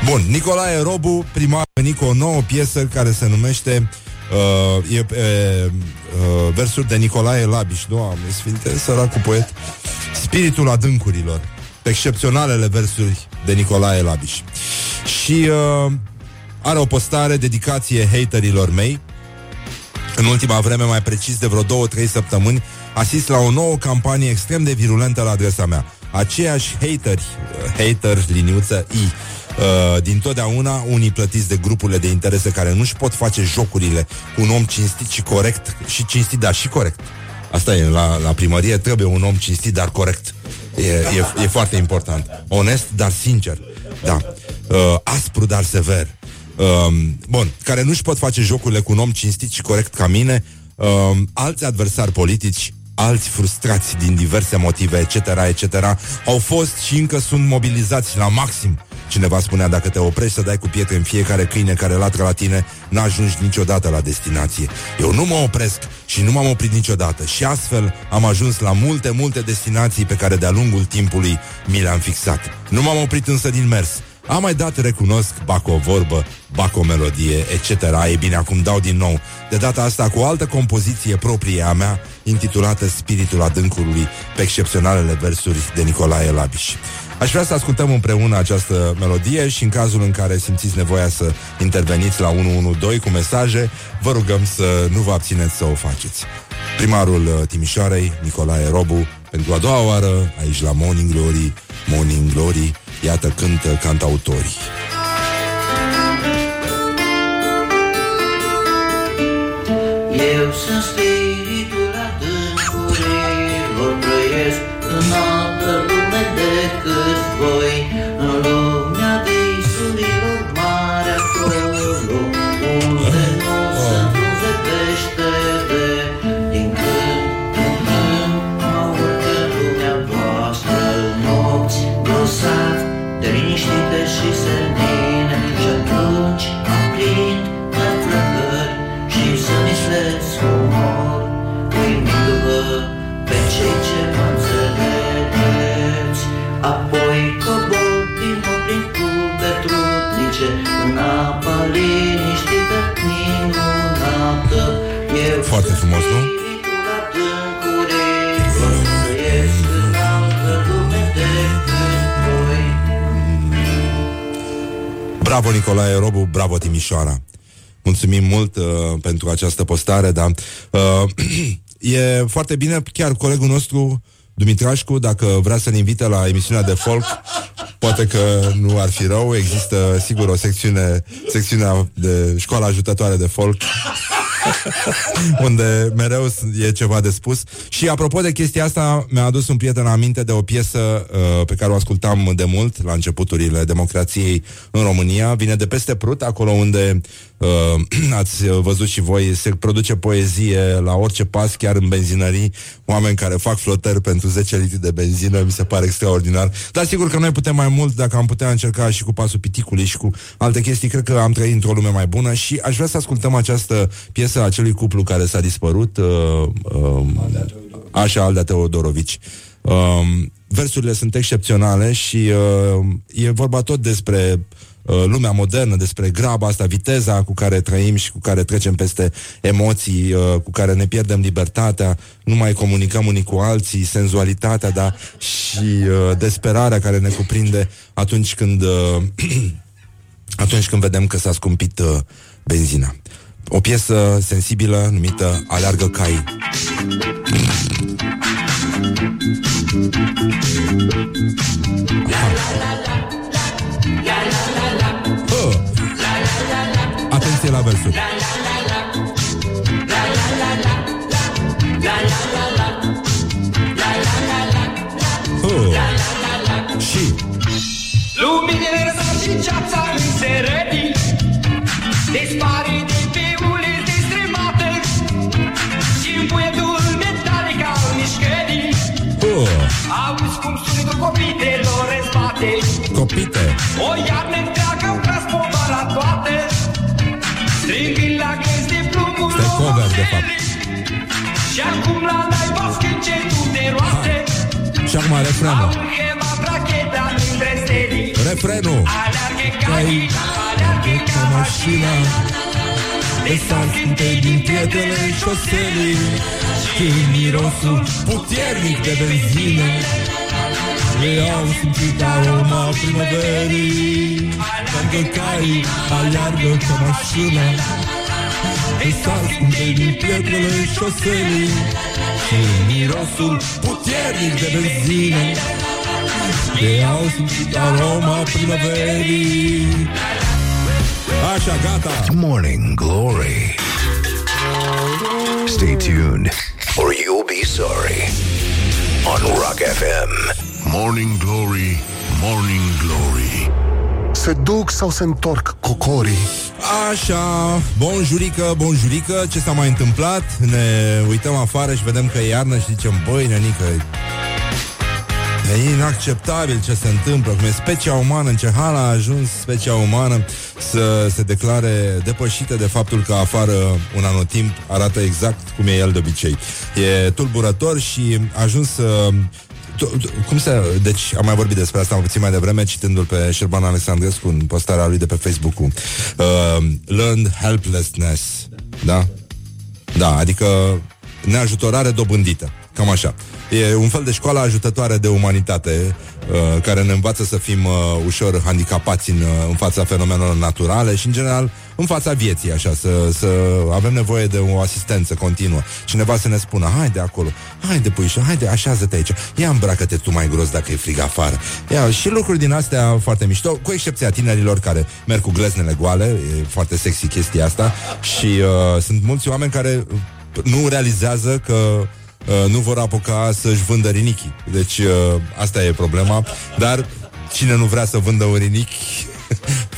S2: Bun, Nicolae Robu, primar venit cu o nouă piesă care se numește uh, e, e, uh, versuri de Nicolae Labiș, Doamne Sfinte, săracul poet, Spiritul adâncurilor, excepționalele versuri de Nicolae Labiș. Și uh, are o postare, dedicație haterilor mei, în ultima vreme, mai precis de vreo două, trei săptămâni, asist la o nouă campanie extrem de virulentă la adresa mea. Aceiași hateri, uh, hater, liniuță, I, uh, din totdeauna unii plătiți de grupurile de interese care nu-și pot face jocurile cu un om cinstit și corect, și cinstit, dar și corect. Asta e, la, la primărie trebuie un om cinstit, dar corect. E, e, e foarte important. Onest, dar sincer. Da. Uh, aspru, dar sever. Um, bun, care nu-și pot face jocurile cu un om cinstit și corect ca mine, um, alți adversari politici, alți frustrați din diverse motive, etc., etc., au fost și încă sunt mobilizați la maxim. Cineva spunea, dacă te oprești să dai cu pietre în fiecare câine care latră la tine, n-ajungi niciodată la destinație. Eu nu mă opresc și nu m-am oprit niciodată și astfel am ajuns la multe, multe destinații pe care de-a lungul timpului mi le-am fixat. Nu m-am oprit însă din mers. Am mai dat, recunosc, bac o vorbă, bac o melodie, etc. E bine, acum dau din nou. De data asta cu o altă compoziție proprie a mea, intitulată Spiritul Adâncului, pe excepționalele versuri de Nicolae Labiș. Aș vrea să ascultăm împreună această melodie și în cazul în care simțiți nevoia să interveniți la 112 cu mesaje, vă rugăm să nu vă abțineți să o faceți. Primarul uh, Timișoarei, Nicolae Robu, pentru a doua oară, aici la Morning Glory, Morning Glory, iată cântă cantautorii.
S8: Eu sunt spiritul adâncurilor, trăiesc în altă lume decât voi,
S2: Foarte frumos, nu?
S8: spiritul adâncurilor, trăiesc în altă lume decât voi.
S2: Bravo Nicolae Robu, bravo Timișoara. Mulțumim mult uh, pentru această postare, da. Uh, e foarte bine, chiar colegul nostru Dumitrașcu, dacă vrea să ne invite la emisiunea de folk, poate că nu ar fi rău, există sigur o secțiune, secțiunea de școala ajutătoare de folk unde mereu e ceva de spus. Și apropo de chestia asta, mi-a adus un prieten aminte de o piesă uh, pe care o ascultam de mult la începuturile democrației în România. Vine de peste Prut, acolo unde uh, ați văzut și voi, se produce poezie la orice pas, chiar în benzinării, oameni care fac flotări pentru 10 litri de benzină, mi se pare extraordinar. Dar sigur că noi putem mai mult dacă am putea încerca și cu pasul piticului și cu alte chestii. Cred că am trăit într-o lume mai bună și aș vrea să ascultăm această piesă piesă a acelui cuplu care s-a dispărut, uh, uh, așa, Aldea Teodorovici. Uh, versurile sunt excepționale și uh, e vorba tot despre uh, lumea modernă, despre graba asta, viteza cu care trăim și cu care trecem peste emoții, uh, cu care ne pierdem libertatea, nu mai comunicăm unii cu alții, senzualitatea, da, și uh, desperarea care ne cuprinde atunci când uh, atunci când vedem că s-a scumpit uh, benzina. O piesă sensibilă numită Aleargă cai. Atenție la versuri. Oh. Și
S9: Luminile răsar și ceața în serării Dispare din fiule destrămate Și în puietul metalic al mișcării
S2: oh.
S9: Auzi cum sunetul copitelor răzbate
S2: Copite
S9: O iarnă
S2: fapt.
S9: Și acum la naiba scâncetul de roate
S2: Și acum refrenul.
S9: Au chema bracheta dintre stedii
S2: Refrenul.
S9: Alergă cai, alergă ca mașina.
S2: De sinte din pietrele șoselei Și mirosul puternic de benzină Le au simțit aroma primăverii. Alergă cai, aleargă ca mașina De sinte din pietrele șoselei Și mirosul puternic de benzină Le au simțit aroma primăverii Așa, gata
S3: Morning Glory. Stay tuned, or you'll be sorry. On Rock FM.
S1: Morning Glory, Morning Glory Se duc sau se întorc cocorii?
S2: Așa, bonjurică, bonjurică, ce s-a mai întâmplat? Ne uităm afară și vedem că e iarnă și zicem, băi, nenică, e inacceptabil ce se întâmplă, cum e specia umană, în ce hal a ajuns specia umană să se declare depășită de faptul că afară un anotimp arată exact cum e el de obicei. E tulburător și a ajuns să Tu- tu- Cum se... Deci am mai vorbit despre asta puțin mai devreme Citându-l pe Șerban Alexandrescu În postarea lui de pe Facebook-ul. Uh, Learned helplessness. Da? Da, adică neajutorare dobândită. Cam așa. E un fel de școală ajutătoare de umanitate uh, Care ne învață să fim uh, ușor handicapați în, uh, în fața fenomenelor naturale Și în general în fața vieții așa să, să avem nevoie de o asistență continuă Cineva să ne spună Haide acolo, haide puișă, haide așează-te aici Ia îmbracă-te tu mai gros dacă e frig afară Ia, Și lucruri din astea foarte mișto Cu excepția tinerilor care merg cu gleznele goale E foarte sexy chestia asta Și uh, sunt mulți oameni care nu realizează că uh, nu vor apuca să-și vândă rinichii. Deci uh, asta e problema. Dar cine nu vrea să vândă un rinichi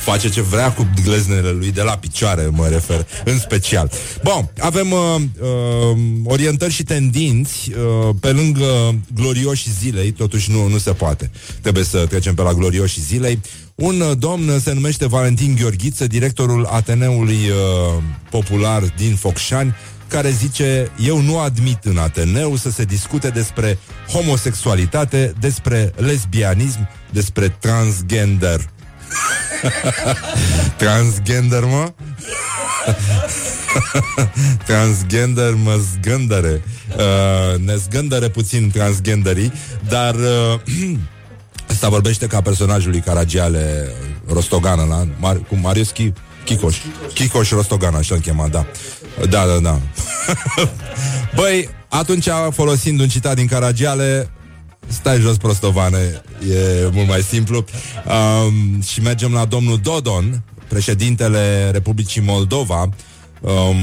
S2: face ce vrea cu gleznele lui de la picioare, mă refer, în special. Bun, avem uh, uh, orientări și tendinți uh, pe lângă glorioși zilei, totuși nu, nu se poate. Trebuie să trecem pe la glorioși zilei. Un uh, domn se numește Valentin Gheorghiță, directorul Ateneului uh, Popular din Focșani, care zice Eu nu admit în Ateneu să se discute despre homosexualitate, despre lesbianism, despre transgender. transgender, mă? transgender mă zgândăre. Uh, ne zgândăre puțin transgenderii, dar uh, Asta vorbește ca personajul lui Caragiale Rostogană, la Mar- cu Marius Chi- Chicoș. Chicoș Rostogan, așa-l chema, da. Da, da, da. Băi, atunci, folosind un citat din Caragiale, stai jos, prostovane, e mult mai simplu. Um, și mergem la domnul Dodon, președintele Republicii Moldova, um,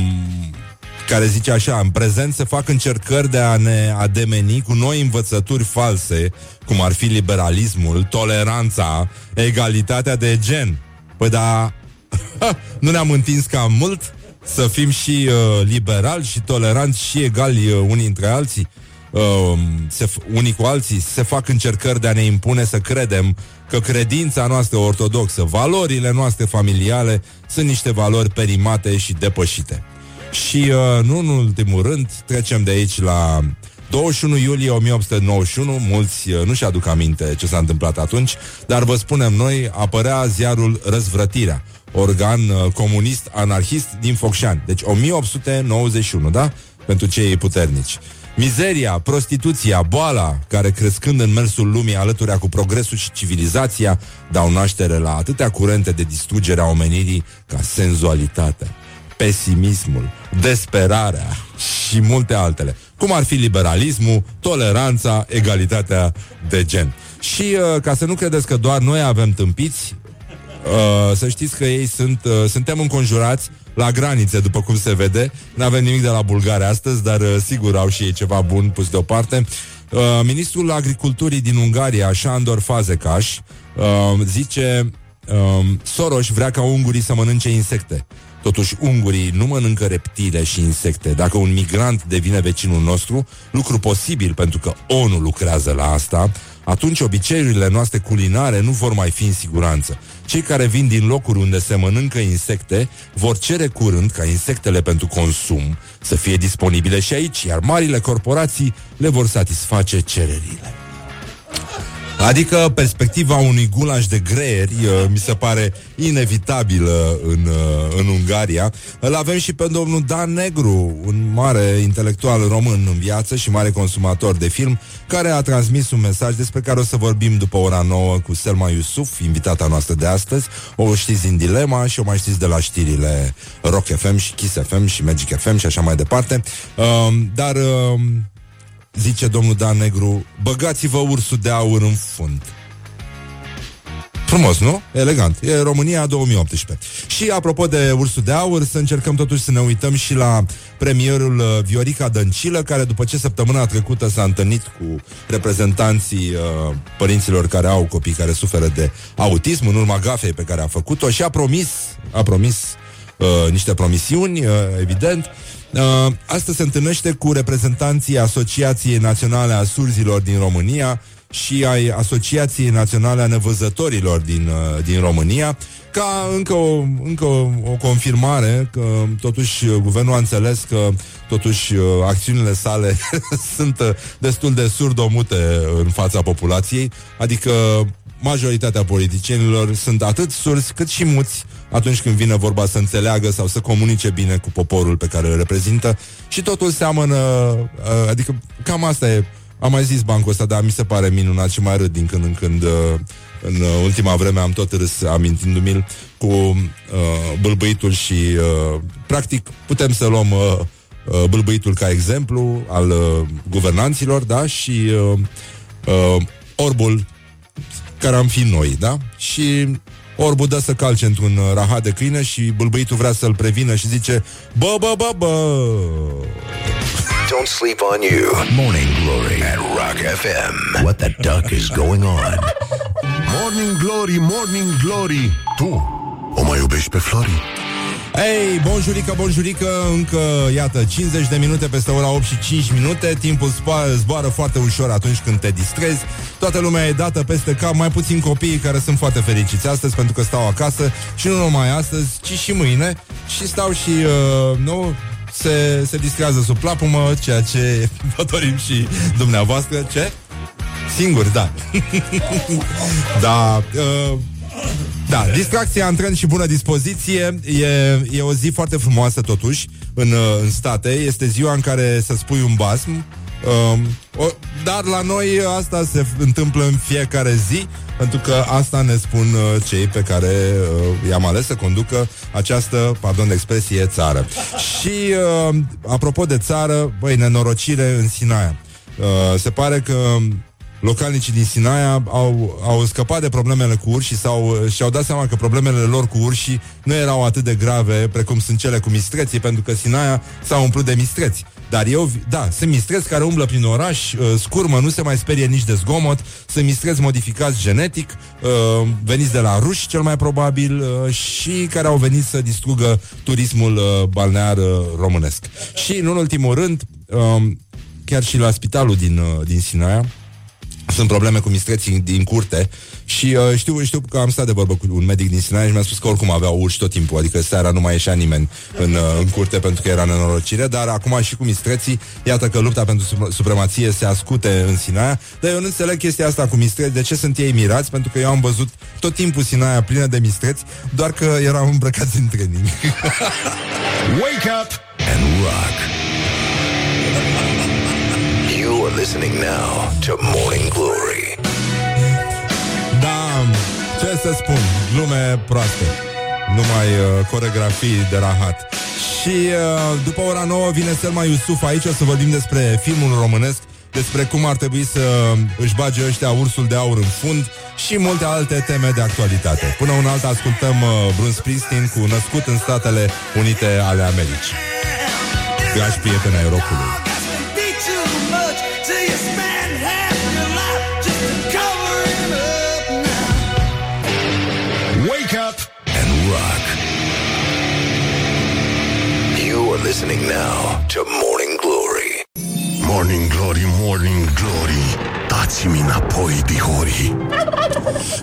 S2: care zice așa, în prezent se fac încercări de a ne ademeni cu noi învățături false, cum ar fi liberalismul, toleranța, egalitatea de gen. Păi da, nu ne-am întins cam mult să fim și uh, liberali și toleranți și egali uh, unii între alții? Uh, se, f- unii cu alții se fac încercări de a ne impune să credem că credința noastră ortodoxă, valorile noastre familiale sunt niște valori perimate și depășite. Și uh, nu în ultimul rând, trecem de aici la 21 iulie 1891, mulți uh, nu-și aduc aminte ce s-a întâmplat atunci, dar vă spunem noi, apărea ziarul Răzvrătirea, organ uh, comunist anarhist din Focșani. Deci 1891, da? Pentru cei puternici. Mizeria, prostituția, boala, care crescând în mersul lumii alăturea cu progresul și civilizația, dau naștere la atâtea curente de distrugere a omenirii ca senzualitatea, pesimismul, desperarea și multe altele, cum ar fi liberalismul, toleranța, egalitatea de gen. Și uh, ca să nu credeți că doar noi avem tâmpiți, uh, să știți că ei sunt, uh, suntem înconjurați la granițe, după cum se vede. Nu avem nimic de la Bulgaria astăzi, dar uh, sigur au și ei ceva bun pus deoparte. Uh, ministrul Agriculturii din Ungaria, Sandor Fazekas, uh, zice uh, Soros vrea ca ungurii să mănânce insecte. Totuși, ungurii nu mănâncă reptile și insecte. Dacă un migrant devine vecinul nostru, lucru posibil pentru că ONU lucrează la asta, atunci obiceiurile noastre culinare nu vor mai fi în siguranță. Cei care vin din locuri unde se mănâncă insecte vor cere curând ca insectele pentru consum să fie disponibile și aici, iar marile corporații le vor satisface cererile. Adică perspectiva unui gulaș de greieri uh, mi se pare inevitabilă în, uh, în Ungaria. Îl avem și pe domnul Dan Negru, un mare intelectual român în viață și mare consumator de film, care a transmis un mesaj despre care o să vorbim după ora 9 cu Selma Iusuf, invitata noastră de astăzi. O știți din Dilema și o mai știți de la știrile Rock FM și Kiss FM și Magic FM și așa mai departe. Uh, dar... Uh, zice domnul Dan Negru, băgați-vă ursul de aur în fund. Frumos, nu? Elegant. E România 2018. Și apropo de ursul de aur, să încercăm totuși să ne uităm și la premierul uh, Viorica Dăncilă, care după ce săptămâna trecută s-a întâlnit cu reprezentanții uh, părinților care au copii care suferă de autism, în urma gafei pe care a făcut-o și a promis, a promis uh, niște promisiuni, uh, evident, Uh, asta se întâlnește cu reprezentanții Asociației Naționale a Surzilor din România și ai Asociației Naționale a Nevăzătorilor din, uh, din România, ca încă o, încă o, o confirmare că totuși guvernul a înțeles că totuși uh, acțiunile sale sunt uh, destul de surdomute în fața populației, adică majoritatea politicienilor sunt atât surzi cât și muți atunci când vine vorba să înțeleagă sau să comunice bine cu poporul pe care îl reprezintă. Și totul seamănă, uh, adică cam asta e, am mai zis bancul ăsta, dar mi se pare minunat și mai râd din când în când uh, în ultima vreme am tot râs amintindu-mi cu uh, bâlbâitul și uh, practic putem să luăm uh, uh, bâlbâitul ca exemplu al uh, guvernanților, da, și uh, uh, orbul care am fi noi, da? Și Orbul dă să calce într-un uh, rahat de câine și bâlbâitul vrea să-l prevină și zice Bă, bă, bă, bă!
S3: Don't sleep on you. Morning Glory at Rock FM. What the duck is going on?
S1: Morning Glory, Morning Glory Tu o mai iubești pe Flori?
S2: Ei, bonjurică, bonjurică, încă, iată, 50 de minute peste ora 8 și 5 minute. Timpul zboară, zboară foarte ușor atunci când te distrezi. Toată lumea e dată peste cap, mai puțin copiii care sunt foarte fericiți astăzi Pentru că stau acasă și nu numai astăzi, ci și mâine. Și stau și, uh, nu, se, se distrează sub plapumă, ceea ce vă dorim și dumneavoastră. Ce? Singur, da. Da, uh, da, distracția, antren și bună dispoziție e, e o zi foarte frumoasă totuși în, în state. Este ziua în care să spui un basm um, o, dar la noi asta se întâmplă în fiecare zi pentru că asta ne spun uh, cei pe care uh, i-am ales să conducă această, pardon de expresie, țară. Și uh, apropo de țară, băi, nenorocire în Sinaia. Uh, se pare că localnicii din Sinaia au, au scăpat de problemele cu urși sau și-au dat seama că problemele lor cu urși nu erau atât de grave precum sunt cele cu mistreții, pentru că Sinaia s-a umplut de mistreți. Dar eu, da, sunt mistreți care umblă prin oraș, uh, scurmă, nu se mai sperie nici de zgomot, sunt mistreți modificați genetic, uh, veniți de la ruși cel mai probabil uh, și care au venit să distrugă turismul balnear românesc. Și, în ultimul rând, chiar și la spitalul din, din Sinaia, sunt probleme cu mistreții din curte și uh, știu, știu că am stat de vorbă cu un medic din Sinaia și mi-a spus că oricum aveau urși tot timpul, adică seara nu mai ieșea nimeni în, uh, în curte pentru că era nenorocire, dar acum și cu mistreții, iată că lupta pentru su- supremație se ascute în Sinaia, dar eu nu înțeleg chestia asta cu mistreți, de ce sunt ei mirați, pentru că eu am văzut tot timpul Sinaia plină de mistreți, doar că erau îmbrăcați în training.
S3: Wake up and rock. You are listening now to Morning Glory.
S2: Da, ce să spun, glume proaste. Numai uh, coregrafii de rahat. Și uh, după ora 9 vine Selma Iusuf aici, o să vorbim despre filmul românesc, despre cum ar trebui să își bage ăștia ursul de aur în fund și multe alte teme de actualitate. Până un alt ascultăm uh, Bruce Springsteen cu Născut în Statele Unite ale Americii. Dragi prieteni ai rockului.
S3: Listening now to Morning Glory.
S1: Morning Glory, Morning Glory Dați-mi înapoi, dihori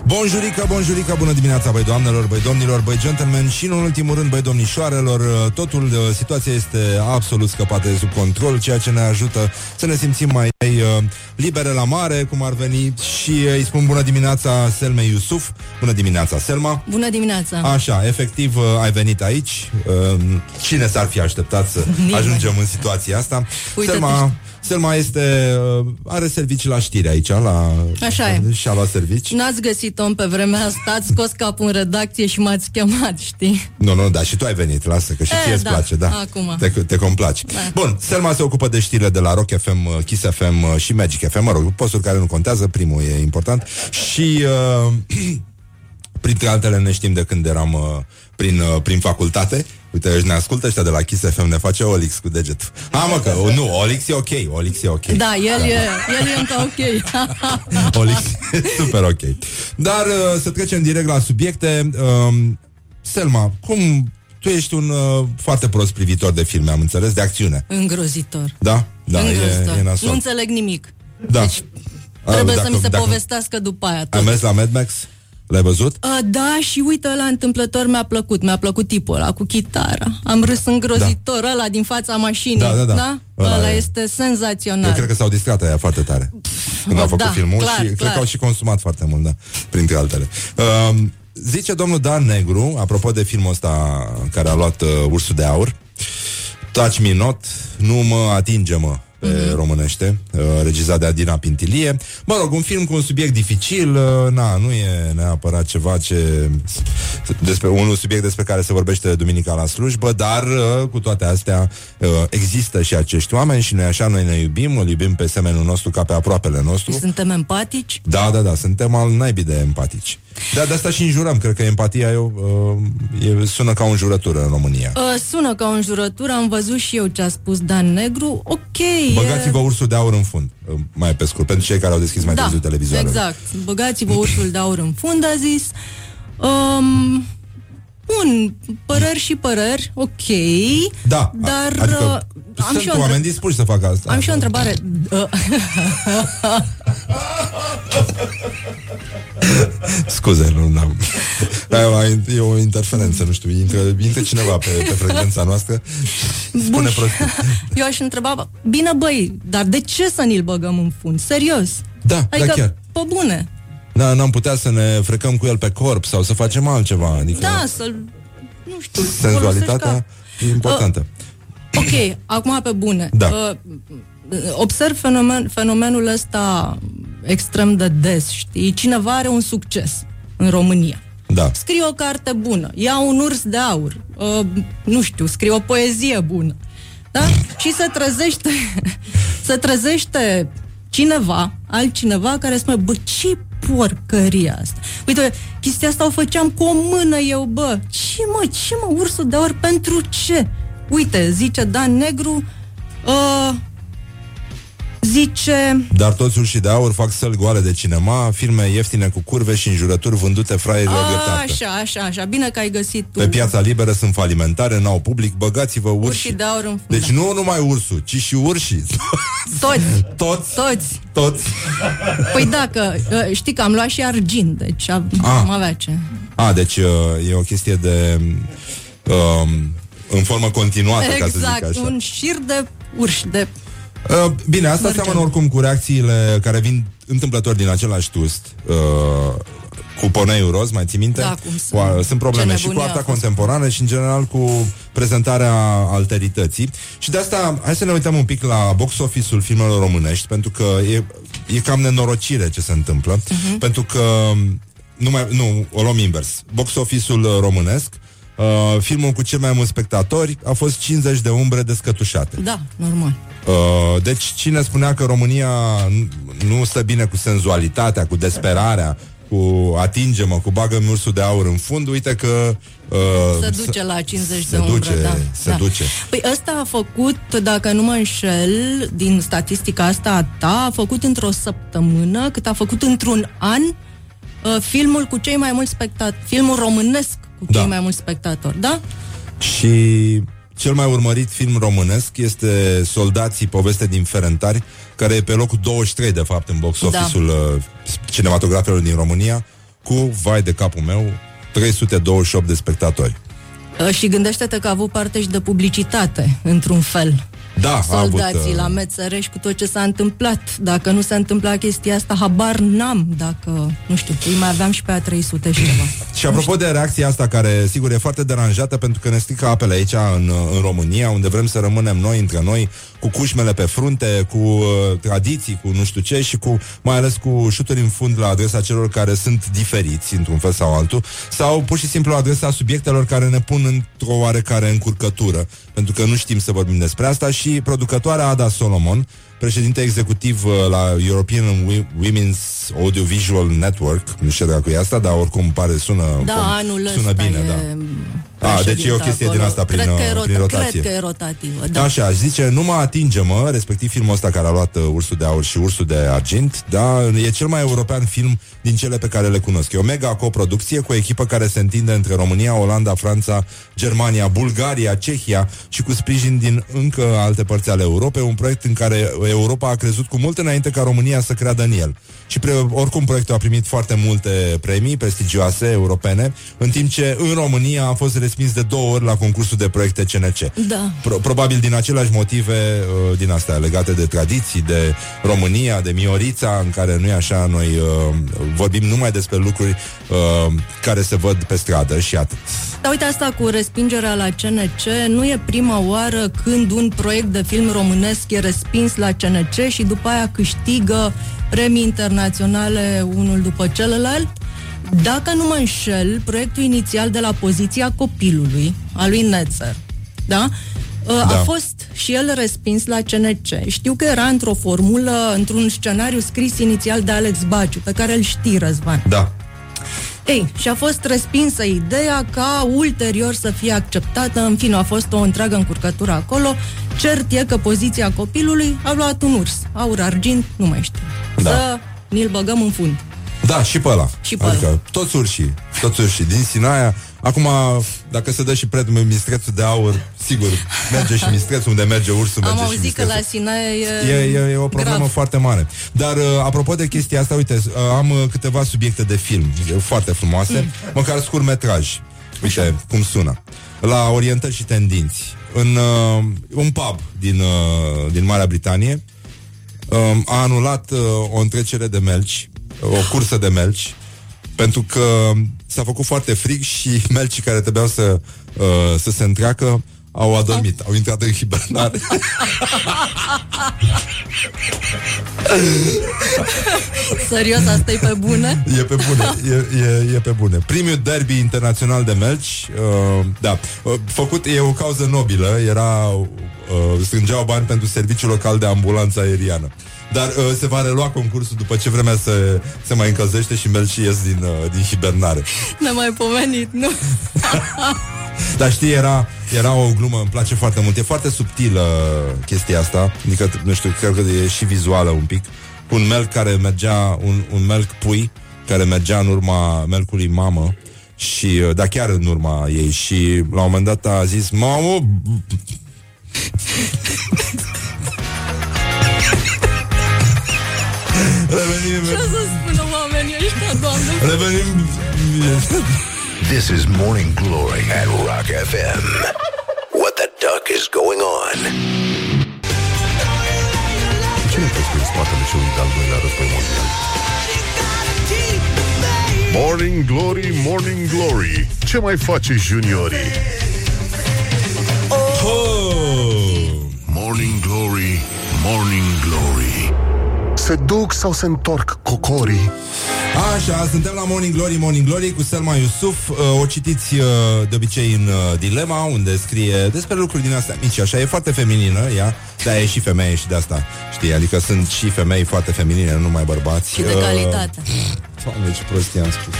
S2: Bonjurică, bonjurică, bună dimineața, băi doamnelor, băi domnilor, băi gentlemen și, în ultimul rând, băi domnișoarelor. Totul, uh, situația este absolut scăpată de sub control, ceea ce ne ajută să ne simțim mai uh, libere la mare, cum ar veni. Și uh, îi spun bună dimineața Selmei Iusuf. Bună dimineața, Selma.
S10: Bună dimineața!
S2: Așa, efectiv, uh, ai venit aici. Uh, Cine s-ar fi așteptat să
S10: Nimeni.
S2: ajungem în situația asta?
S10: Uită-te.
S2: Selma, Selma este, uh, are servicii la știri aici, la...
S10: Așa e.
S2: Și-a luat servici.
S10: N-ați găsit om pe vremea asta, ați scos capul în redacție și m-ați chemat, știi?
S2: Nu, nu, da, și tu ai venit, lasă, că și
S10: E,
S2: ție îți
S10: da,
S2: place, da.
S10: acum.
S2: Te, te complaci.
S10: Da.
S2: Bun, Selma se ocupă de știrile de la Rock FM, uh, Kiss FM uh, și Magic FM, mă rog, posturi care nu contează, primul e important. Și, uh, printre altele, ne știm de când eram uh, prin, uh, prin facultate. Uite, își ne ascultă ăștia de la Kiss FM, ne face Olix cu degetul. Ha, mă, că, uh, nu, Olix e ok, Olix e ok.
S10: Da, el e, el e încă ok.
S2: Olix e super ok. Dar uh, să trecem direct la subiecte. Um, Selma, cum... Tu ești un uh, foarte prost privitor de filme, am înțeles, de acțiune.
S10: Îngrozitor.
S2: Da? Da,
S10: Îngrozitor.
S2: e, e nasol.
S10: nu înțeleg nimic.
S2: Da.
S10: Deci,
S2: A,
S10: trebuie
S2: dacă-
S10: să mi se
S2: dacă-
S10: povestească după aia
S2: Ai
S10: tot.
S2: mers la Mad Max? L-ai văzut?
S10: Uh, da, și uite, la întâmplător mi-a plăcut. Mi-a plăcut tipul ăla cu chitara. Am râs îngrozitor da. ăla din fața mașinii.
S2: Da, da, da.
S10: da?
S2: Ăla
S10: Ăla
S2: e.
S10: este senzațional.
S2: Eu cred că s-au distrat aia foarte tare Când au făcut
S10: da,
S2: filmul
S10: clar,
S2: și cred
S10: clar.
S2: că au și consumat foarte mult, da, printre altele. Um, zice domnul Dan Negru, apropo de filmul ăsta care a luat uh, Ursul de Aur, Touch Me Not, nu mă atinge, mă, pe
S10: Mhm.
S2: mm-hmm. românește, uh, regizat de Adina Pintilie. Mă rog, un film cu un subiect dificil, uh, na, nu e neapărat ceva ce despre un subiect despre care se vorbește duminica la slujbă, dar uh, cu toate astea uh, există și acești oameni și noi așa noi ne iubim, îl iubim pe semenul nostru ca pe aproapele nostru.
S10: Suntem empatici?
S2: Da, da, da, suntem al naibii de empatici. Da, de asta și înjurăm, cred că empatia e, o, uh, e, sună ca o înjurătură în România.
S10: Uh, sună ca o înjurătură, am văzut și eu ce a spus Dan Negru. Ok, e...
S2: Băgați-vă ursul de aur în fund, uh, mai pe scurt, pentru cei care au deschis mai
S10: da,
S2: târziu televizoarele.
S10: exact. Băgați-vă ursul de aur în fund, a zis. Um, bun, părări și părări, ok.
S2: Da,
S10: Dar
S2: adică
S10: uh, am
S2: sunt
S10: și o
S2: oameni
S10: între-
S2: dispuși să facă asta.
S10: Am și o întrebare. Uh,
S2: Scuze, nu, n-am. Da, e o interferență, nu știu, intră, intră cineva pe, pe frecvența noastră spune
S10: Bun.
S2: prostii.
S10: eu aș întreba, bine băi, dar de ce să ni-l băgăm în fund? Serios.
S2: Da,
S10: Adică,
S2: da, chiar.
S10: pe bune.
S2: Da, n-am putea să ne frecăm cu el pe corp sau să facem altceva. Adică
S10: Da, să-l... Nu știu.
S2: senzualitatea
S10: folosești
S2: e importantă.
S10: ca- Ok, acum pe bune.
S2: Da.
S10: Uh, observ fenomen, fenomenul ăsta extrem de des, știi? Cineva are un succes în România.
S2: Da.
S10: Scrie o carte bună, ia un urs de aur, uh, nu știu, scrie o poezie bună. Da? Și se trezește, se trezește cineva, altcineva care spune, bă, ce porcăria asta? Uite, chestia asta o făceam cu o mână eu, bă. Ce mă, ce mă, ursul de aur, pentru ce? Uite, zice Dan Negru, uh, Zice,
S2: Dar toți urșii de aur fac săli goale de cinema, filme ieftine cu curve și înjurături vândute fraierilor de tată.
S10: așa, așa, așa, bine că ai găsit tu.
S2: Pe piața liberă sunt falimentare, n-au public, băgați-vă urși.
S10: Urșii de aur în
S2: Deci nu numai ursul, ci și urșii.
S10: Toți,
S2: Toți,
S10: toți.
S2: toți.
S10: Păi dacă, uh, știi că am luat și argint, deci am,
S2: Ah.
S10: am avea ce.
S2: A, deci uh, e o chestie de... Um, în formă continuată, ca să zic
S10: Exact,
S2: așa.
S10: un șir de urși, de...
S2: Uh, bine, asta
S10: Merge.
S2: seamănă oricum cu reacțiile care vin întâmplător din același tust. Uh, cu poneiul roz, mai ții minte?
S10: Da, cum
S2: cu,
S10: sunt.
S2: a, sunt probleme
S10: Ce
S2: și cu
S10: nebunie
S2: arta
S10: a fost.
S2: contemporană și în general cu prezentarea alterității. Și de asta hai să ne uităm un pic la box office-ul filmelor românești, pentru că e, e cam nenorocire ce se întâmplă,
S10: Mhm.
S2: pentru că nu, mai, nu, o luăm invers. Box office-ul uh, românesc Uh, filmul cu cel mai mulți spectatori a fost 50 de umbre descătușate.
S10: Da, normal.
S2: Uh, deci cine spunea că România nu- nu stă bine cu senzualitatea, cu desperarea, cu atinge-mă, cu bagă ursul de aur în fund, uite că uh,
S10: Se duce la 50
S2: se
S10: de umbre,
S2: duce,
S10: da.
S2: se
S10: da.
S2: duce.
S10: Păi ăsta a făcut, dacă nu mă înșel, din statistica asta a ta, a făcut într-o săptămână, cât a făcut într-un an, uh, filmul cu cei mai mulți spectatori, filmul românesc cu
S2: Da.
S10: cei mai mulți spectatori, da?
S2: Și cel mai urmărit film românesc este Soldații, poveste din Ferentari, care e pe locul 23, de fapt, în box
S10: Da.
S2: office-ul uh, cinematografelor din România, cu, vai de capul meu, 328 de spectatori.
S10: Uh, Și gândește-te că a avut parte și de publicitate, într-un fel.
S2: Da, a avut,
S10: Soldații
S2: uh,
S10: la Mețăreș cu tot ce s-a întâmplat. Dacă nu se întâmpla chestia asta, habar n-am dacă, nu știu, îi mai aveam și pe a 300 și ceva.
S2: Și apropo de reacția asta care, sigur, e foarte deranjată pentru că ne strică apele aici în, în România, unde vrem să rămânem noi între noi, cu cușmele pe frunte, cu uh, tradiții, cu nu știu ce și cu, mai ales cu șuturi în fund la adresa celor care sunt diferiți într-un fel sau altul, sau pur și simplu la adresa subiectelor care ne pun într-o oarecare încurcătură, pentru că nu știm să vorbim despre asta și producătoarea Ada Solomon, președinte executiv uh, la European Wi- Women's Audiovisual Network, nu știu dacă e asta, dar oricum pare, sună,
S10: Da,
S2: cum-
S10: anul
S2: sună
S10: ăsta
S2: bine,
S10: e...
S2: da. A, deci e o
S10: președinta
S2: chestie din
S10: acolo.
S2: asta prin,
S10: cred că e
S2: uh,
S10: rota-
S2: prin rotație.
S10: Cred că e rotativă, da.
S2: Așa, zice, nu mă atinge-mă, respectiv filmul ăsta care a luat uh, Ursul de Aur și Ursul de Argint, da, e cel mai european film din cele pe care le cunosc. E o mega coproducție cu o echipă care se întinde între România, Olanda, Franța, Germania, Bulgaria, Cehia și cu sprijin din încă alte părți ale Europei, un proiect în care Europa a crezut cu mult înainte ca România să creadă în el. Și pre, oricum proiectul a primit foarte multe premii prestigioase europene, în timp ce în România a fost respins de două ori la concursul de proiecte CNC.
S10: Da.
S2: Pro- probabil din aceleași motive uh, din astea legate de tradiții, de România, de Miorița, în care nu e așa, noi uh, vorbim numai despre lucruri uh, care se văd pe stradă și atât.
S10: Dar uite asta cu respingerea la CNC nu e prima oară când un proiect de film românesc e respins la CNC și după aia câștigă premii internaționale unul după celălalt. Dacă nu mă înșel, proiectul inițial de la poziția copilului, a lui Netzer, da? A
S2: Da.
S10: fost și el respins la CNC. Știu că era într-o formulă, într-un scenariu scris inițial de Alex Baciu, pe care îl știi, Răzvan.
S2: Da.
S10: Ei, și a fost respinsă ideea ca ulterior să fie acceptată, în fine, a fost o întreagă încurcătură acolo. Cert e că poziția copilului a luat un urs, aur, argint, nu mai știu.
S2: Da.
S10: Să ni-l băgăm în fund.
S2: Da, și pe ăla.
S10: Și pe
S2: adică
S10: ăla.
S2: toți urșii, toți urșii din Sinaia. Acum, dacă se dă și prețul mistrețul de aur, sigur, merge și mistrețul unde merge ursul, merge
S10: Am
S2: și
S10: auzit că
S2: mistrețul.
S10: la Sinaia
S2: E,
S10: e,
S2: e, e o problemă
S10: grav.
S2: foarte mare. Dar, uh, apropo de chestia asta, uite, uh, am uh, câteva subiecte de film e, foarte frumoase,
S10: Mm.
S2: măcar scurtmetraj. Uite cum sună. La orientări și tendinți. În uh, un pub din, uh, din Marea Britanie uh, a anulat uh, o întrecere de melci, o cursă de melci, pentru că s-a făcut foarte frig și melcii care trebuiau să, uh, să se întreacă au adormit, au intrat în hibernare.
S10: Serios, asta e pe bune?
S2: E pe bune, e, e, e pe bune. Primul derby internațional de melci, uh, da, uh, făcut, e o cauză nobilă, era, uh, strângeau bani pentru serviciul local de ambulanță aeriană. Dar uh, se va relua concursul după ce vremea se, se mai încălzește și melcii ies din, uh, din hibernare.
S10: Ne mai pomenit, nu?
S2: Dar știi, era, era o glumă, îmi place foarte mult. E foarte subtilă chestia asta. Adică, nu știu, cred că e și vizuală un pic. Un melc care mergea, un, un melc pui, care mergea în urma melcului mamă și, da, chiar în urma ei și la un moment dat a zis Mamă, Revenim
S10: Ce o să spună oamenii ăștia, doamne?
S2: Revenim
S3: This is Morning Glory at Rock FM. What the duck is going on?
S1: Cine crezi că e în spatele celui de-al doilea război mondial? Morning Glory, Morning Glory Ce mai face juniorii?
S2: oh!
S1: Morning Glory, Morning Glory Se duc sau se întorc cocorii?
S2: Așa, suntem la Morning Glory, Morning Glory cu Selma Iusuf. Uh, O citiți uh, de obicei în uh, Dilema, unde scrie despre lucruri din astea mici. Așa, e foarte feminină, ea, dar e și femeie și de asta, știi? Adică sunt și femei foarte feminine, nu numai bărbați.
S10: Și de
S2: Uh,
S10: calitate.
S2: Doamne, ce prostie am spus.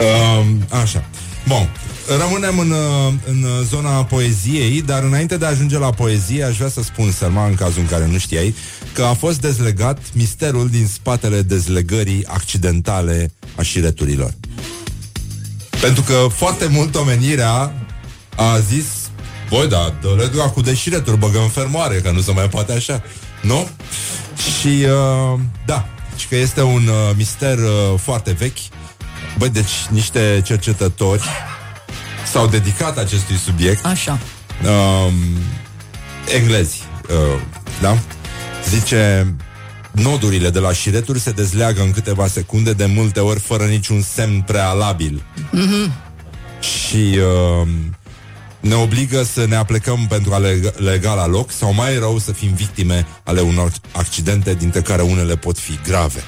S2: Uh, așa. Bun. Rămânem în, uh, în uh, zona poeziei, dar înainte de a ajunge la poezie, aș vrea să spun, Selma, în cazul în care nu știai, că a fost dezlegat misterul din spatele dezlegării accidentale a șireturilor. Pentru că foarte mult omenirea a zis Băi, da, dă-le dracu de șireturi, băgăm în fermoare, că nu se mai poate așa. Nu? Și, uh, da, și că este un uh, mister uh, foarte vechi. Băi, deci niște cercetători s-au dedicat acestui subiect.
S10: Așa.
S2: Um, englezi, uh, da? Zice, nodurile de la șireturi se dezleagă în câteva secunde, de multe ori fără niciun semn prealabil. Și uh, ne obligă să ne aplecăm pentru a lega, lega la loc sau mai rău să fim victime ale unor accidente dintre care unele pot fi grave.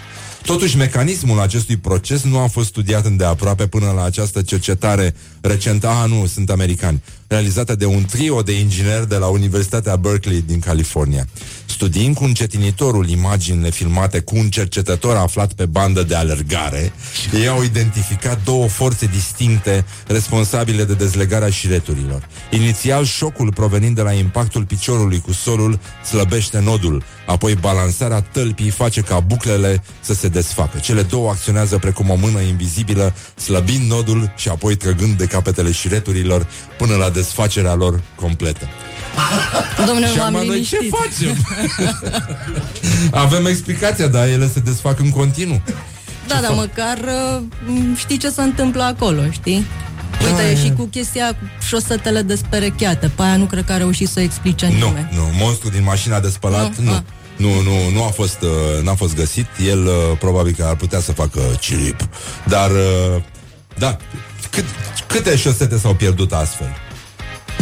S2: Totuși, mecanismul acestui proces nu a fost studiat îndeaproape până la această cercetare recentă, ah, nu, sunt americani, realizată de un trio de ingineri de la Universitatea Berkeley din California. Studiind cu încetinitorul imaginile filmate cu un cercetător aflat pe bandă de alergare, ei au identificat două forțe distincte responsabile de dezlegarea șireturilor. Inițial, șocul provenind de la impactul piciorului cu solul slăbește nodul, apoi balansarea tălpii face ca buclele să se desfacă. Cele două acționează precum o mână invizibilă, slăbind nodul și apoi trăgând de capetele șireturilor până la desfacerea lor completă.
S10: Domnule,
S2: Și
S10: m-am
S2: acum noi ce
S10: liniștit.
S2: facem? Avem explicația, dar ele se desfac în continuu.
S10: Da, dar măcar uh, m, știi ce se întâmplă acolo, știi? Uite,
S2: Da,
S10: și cu chestia cu șosetele desperecheate. Pe aia nu cred că a reușit să explice
S2: Nu,
S10: nimeni.
S2: nu, monstru din mașina de spălat,
S10: Nu?
S2: nu.
S10: Ah.
S2: Nu, nu, nu a fost, uh, n-a fost găsit. El uh, probabil că ar putea să facă cirip. Dar, uh, da, cât, câte șosete s-au pierdut astfel?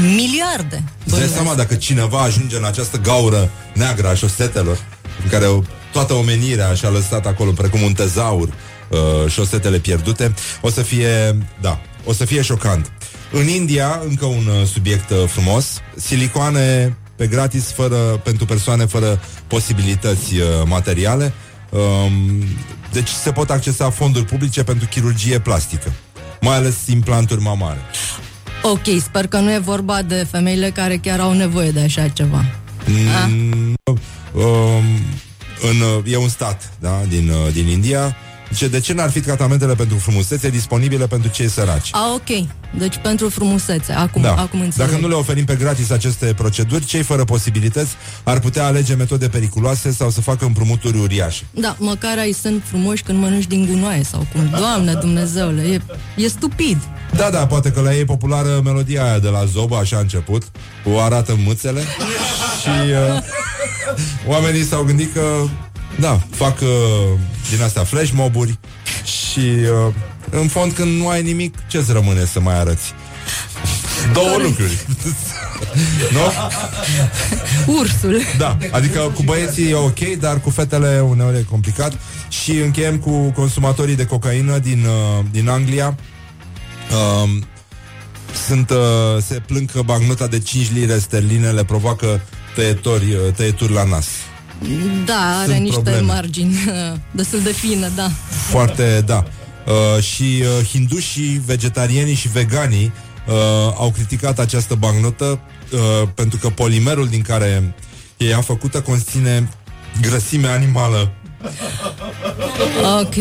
S10: Miliarde.
S2: Îți dai seama dacă cineva ajunge în această gaură neagră a șosetelor, în care toată omenirea și-a lăsat acolo precum un tezaur uh, șosetele pierdute, o să fie, da, o să fie șocant. În India, încă un uh, subiect uh, frumos, silicoane pe gratis fără, pentru persoane fără posibilități uh, materiale. Um, deci se pot accesa fonduri publice pentru chirurgie plastică, mai ales implanturi mamare.
S10: Ok, sper că nu e vorba de femeile care chiar au nevoie de așa ceva.
S2: Mm, um, în, uh, e un stat da, din, uh, din India. Zice, de ce n-ar fi tratamentele pentru frumusețe disponibile pentru cei săraci?
S10: A, ok. Deci pentru frumusețe. Acum,
S2: da.
S10: acum înțeleg.
S2: Dacă nu le oferim pe gratis aceste proceduri, cei fără posibilități ar putea alege metode periculoase sau să facă împrumuturi uriașe.
S10: Da, măcar ai sunt frumoși când mănânci din gunoaie sau cum. Doamne Dumnezeule, e, e stupid.
S2: Da, da, poate că la ei e populară melodia aia de la Zoba, așa a început, cu arată mâțele și uh, oamenii s-au gândit că, da, fac uh, din astea flash moburi și uh, în fond când nu ai nimic, ce-ți rămâne să mai arăți? Două lucruri. nu?
S10: Ursul.
S2: Da, adică cu băieții e ok, dar cu fetele uneori e complicat. Și încheiem cu consumatorii de cocaină din, uh, din Anglia. Um, sunt, uh, se plâng că bancnota de 5 lire sterline le provoacă tăietori, uh, tăieturi la nas.
S10: Da, are
S2: Sunt
S10: niște
S2: probleme.
S10: margini destul de fine, da.
S2: Foarte, da. Uh, și uh, hindușii, vegetarienii și veganii uh, au criticat această bancnotă uh, pentru că polimerul din care e ea făcută conține grăsime animală.
S10: Ok.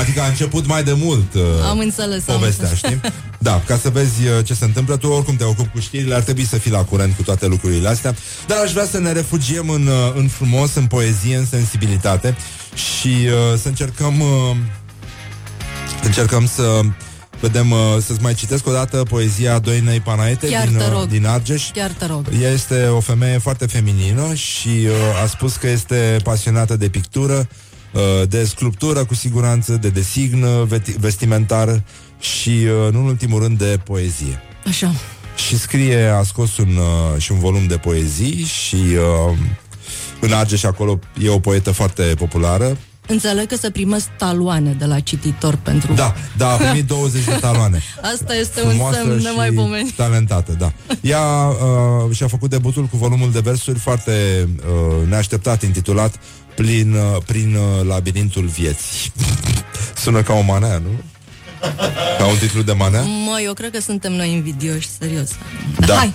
S2: Adică a început mai de mult uh,
S10: Am înțeles, am
S2: povestea,
S10: înțeles.
S2: știi? Da, ca să vezi uh, ce se întâmplă, tu oricum te ocupi cu știrile, ar trebui să fii la curent cu toate lucrurile astea, dar aș vrea să ne refugiem în, uh, în frumos, în poezie, în sensibilitate și uh, să încercăm uh, încercăm să vedem, uh, să-ți mai citesc o dată poezia Doinei Panaete
S10: Chiar
S2: din,
S10: te
S2: uh,
S10: rog.
S2: din Argeș.
S10: Chiar te rog.
S2: Ea este o femeie foarte feminină și uh, a spus că este pasionată de pictură, uh, de sculptură cu siguranță, de design uh, veti- vestimentar și, uh, nu în ultimul rând, de poezie.
S10: Așa.
S2: Și scrie, a scos un, uh, și un volum de poezii și uh, în Argeș acolo e o poetă foarte populară.
S10: Înțeleg că se primesc taloane de la cititor pentru...
S2: Da, da, a primit 20 de taloane.
S10: Asta este un
S2: frumoasă
S10: semn
S2: și
S10: nemaipomenit.
S2: talentată, da. Ea uh, și-a făcut debutul cu volumul de versuri foarte uh, neașteptat, intitulat Plin, uh, Prin uh, labirintul vieții. Sună ca o manea, nu? Ca un titlu de manea?
S10: Mă, eu cred că suntem noi invidioși, serios.
S2: Da.
S10: Hai,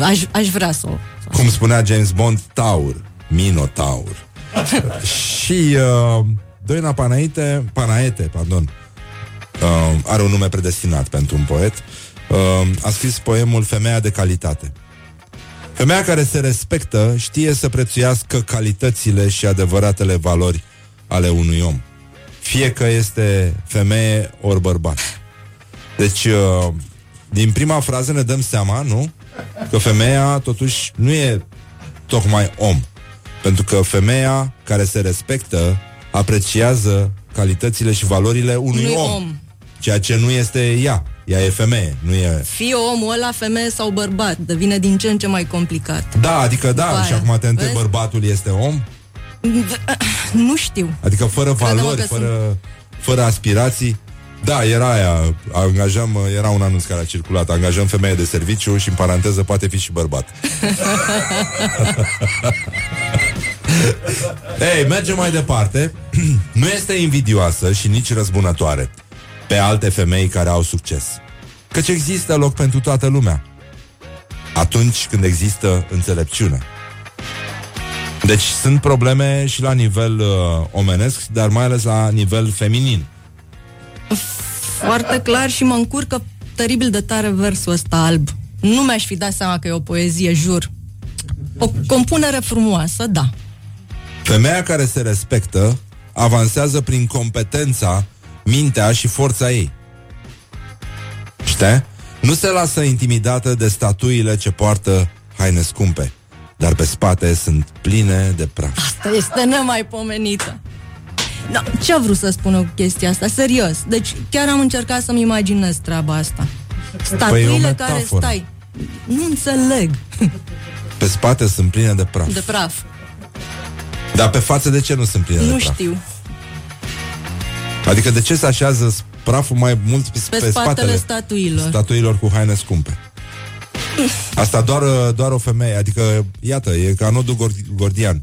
S10: aș, aș vrea să o...
S2: Cum spunea James Bond, Taur, Minotaur. și uh, Doina Panaite, Panaete, pardon, uh, are un nume predestinat pentru un poet. Uh, a scris poemul Femeia de calitate. Femeia care se respectă știe să prețuiască calitățile și adevăratele valori ale unui om. Fie că este femeie ori bărbat. Deci, uh, din prima frază ne dăm seama, nu? Că femeia, totuși, nu e tocmai om. Pentru că femeia care se respectă apreciază calitățile și valorile unui
S10: Unui
S2: om.
S10: om.
S2: Ceea ce nu este ea. Ea e femeie, nu e...
S10: Fie omul ăla femeie sau bărbat, devine din ce în ce mai complicat.
S2: Da, adică da,
S10: După
S2: și
S10: aia,
S2: acum te întreb,
S10: vezi?
S2: bărbatul este om?
S10: Nu știu.
S2: Adică fără
S10: Crede-mă
S2: valori,
S10: că
S2: fără, fără aspirații. Da, era aia, angajăm, era un anunț care a circulat, angajăm femeie de serviciu și în paranteză poate fi și bărbat. Ei, mergem mai departe. nu este invidioasă și nici răzbunătoare pe alte femei care au succes. Căci există loc pentru toată lumea. Atunci când există înțelepciune. Deci sunt probleme și la nivel uh, omenesc, dar mai ales la nivel feminin.
S10: Foarte clar și mă încurcă teribil de tare versul ăsta alb. Nu mi-aș fi dat seama că e o poezie, jur. O compunere frumoasă, da.
S2: Femeia care se respectă avansează prin competența, mintea și forța ei. Știi? Nu se lasă intimidată de statuile ce poartă haine scumpe, dar pe spate sunt pline de praf.
S10: Asta este nemaipomenită. No, ce a vrut să spună cu chestia asta? Serios. Deci chiar am încercat să-mi imaginez treaba asta. Statuile
S2: Păi e o
S10: care
S2: metaforă.
S10: stai. Nu înțeleg.
S2: Pe spate sunt pline de praf.
S10: De praf.
S2: Dar pe față de ce nu sunt pline de
S10: Nu
S2: praf?
S10: știu.
S2: Adică de ce se așează praful mai mult pe,
S10: Pe spatele statuilor.
S2: statuilor cu haine scumpe? Asta doar, doar o femeie, adică, iată, e ca nodul gor- gordian.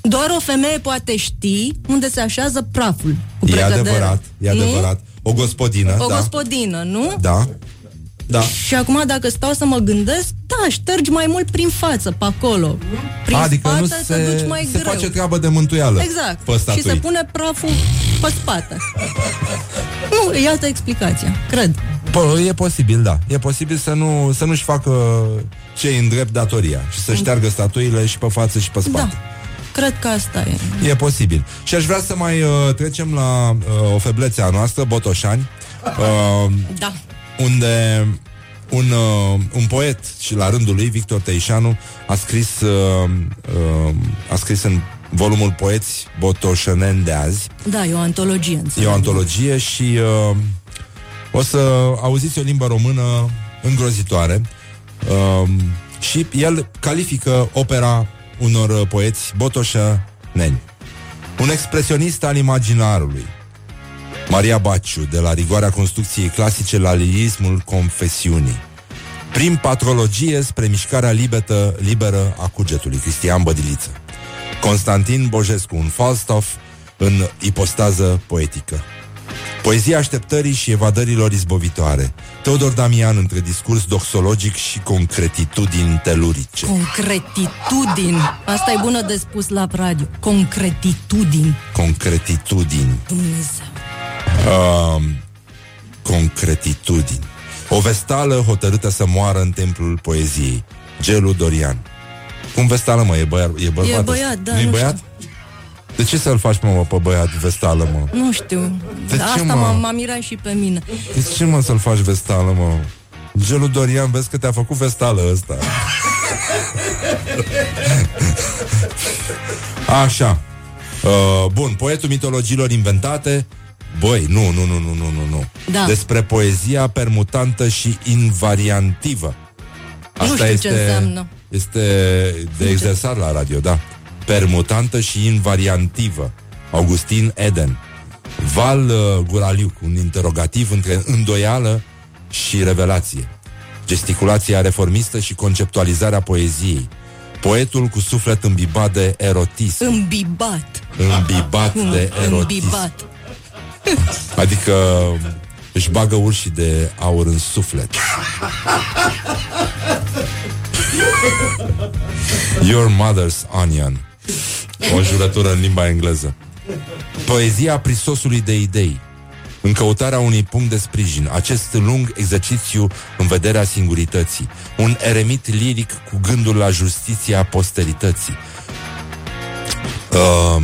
S10: Doar o femeie poate ști unde se așează praful. Cu
S2: E
S10: precădere.
S2: adevărat, e
S10: Nu?
S2: adevărat. O gospodină,
S10: O
S2: da.
S10: gospodină, nu?
S2: Da. Da.
S10: Și acum dacă stau să mă gândesc, da, ștergi mai mult prin față, pe acolo. Prin
S2: adică
S10: spate
S2: nu
S10: te
S2: se,
S10: duci mai
S2: se
S10: greu.
S2: face treabă de mântuială
S10: Exact.
S2: pe
S10: și
S2: statui.
S10: se pune praful pe spate. nu, e altă explicație, cred.
S2: Pă, e posibil, da. E posibil să, nu, să nu-și facă cei în drept datoria și să șteargă statuile și pe față și pe spate.
S10: Da, cred că asta e.
S2: E posibil. Și aș vrea să mai uh, trecem la uh, o feblețe a noastră, Botoșani, uh,
S10: Da.
S2: Unde un, uh, un poet și la rândul lui, Victor Teișanu, a scris, uh, uh, a scris în volumul Poeți Botoșăneni de azi,
S10: Da, e o antologie.
S2: E
S10: înțeleg.
S2: o antologie și uh, o să auziți o limbă română îngrozitoare uh, și el califică opera unor uh, poeți botoșăneni. Un expresionist al imaginarului. Maria Baciu, de la rigoarea construcției clasice la lirismul confesiunii. Prin patrologie spre mișcarea liberă, liberă a cugetului, Cristian Bădiliță. Constantin Bojescu, un Falstaff în ipostază poetică. Poezia așteptării și evadărilor izbovitoare. Teodor Damian între discurs doxologic și concretitudini telurice.
S10: Concretitudini. Asta e bună de spus la radio. Concretitudini.
S2: Concretitudini.
S10: Dumnezeu.
S2: Uh, concretitudini. O vestală hotărâtă să moară în templul poeziei. Gelu Dorian. Cum vestală, mă? E, băiat, e bărbat?
S10: E băiat, da,
S2: Nu-i
S10: nu
S2: băiat? De ce să-l faci, mă, pe băiat vestală, mă?
S10: Nu știu.
S2: De
S10: Dar
S2: ce,
S10: asta
S2: mă?
S10: m-a, m-a mirat și pe mine.
S2: De ce, mă, să-l faci vestală, mă? Gelu Dorian, vezi că te-a făcut vestală ăsta. Așa. Uh, bun, poetul mitologiilor inventate. Băi, nu, nu, nu, nu, nu, nu, nu.
S10: Da.
S2: Despre poezia permutantă și invariantivă.
S10: Nu știu ce înseamnă.
S2: Este de exersat la radio, da. Permutantă și invariantivă. Augustin Eden. Val uh, Guraliuc, un interogativ între îndoială și revelație. Gesticulația reformistă și conceptualizarea poeziei. Poetul cu suflet îmbibat de erotism.
S10: Îmbibat.
S2: Îmbibat de erotism.
S10: Îmbibat.
S2: Adică își bagă urșii de aur în suflet. Your mother's onion. O jurătură în limba engleză. Poezia prisosului de idei. În căutarea unui punct de sprijin, acest lung exercițiu în vederea singurității, un eremit liric cu gândul la justiția posterității. Uh,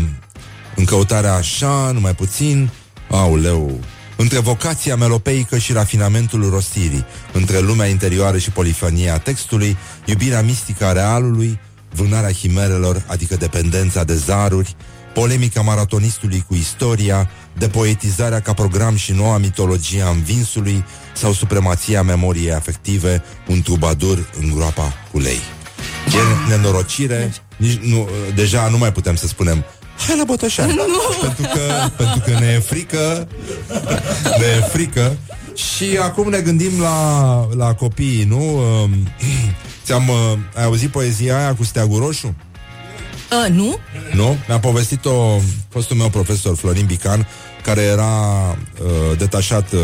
S2: în căutarea așa, numai puțin, auleu, între vocația melopeică și rafinamentul rostirii, între lumea interioară și polifonia textului, iubirea mistică a realului, vânarea chimerelor, adică dependența de zaruri, polemica maratonistului cu istoria, depoetizarea ca program și noua mitologie a învinsului sau supremația memoriei afective, un trubadur în groapa cu lei. E nenorocire, nici nu, deja nu mai putem să spunem Hai la Botoșani pentru că, pentru că ne e frică Ne e frică Și acum ne gândim la, la copiii, nu? Um, Ți-am, uh, ai auzit poezia aia cu steagul roșu?
S10: A, nu?
S2: Nu? Mi-a povestit-o fostul meu profesor Florin Bican care era uh, detașat uh,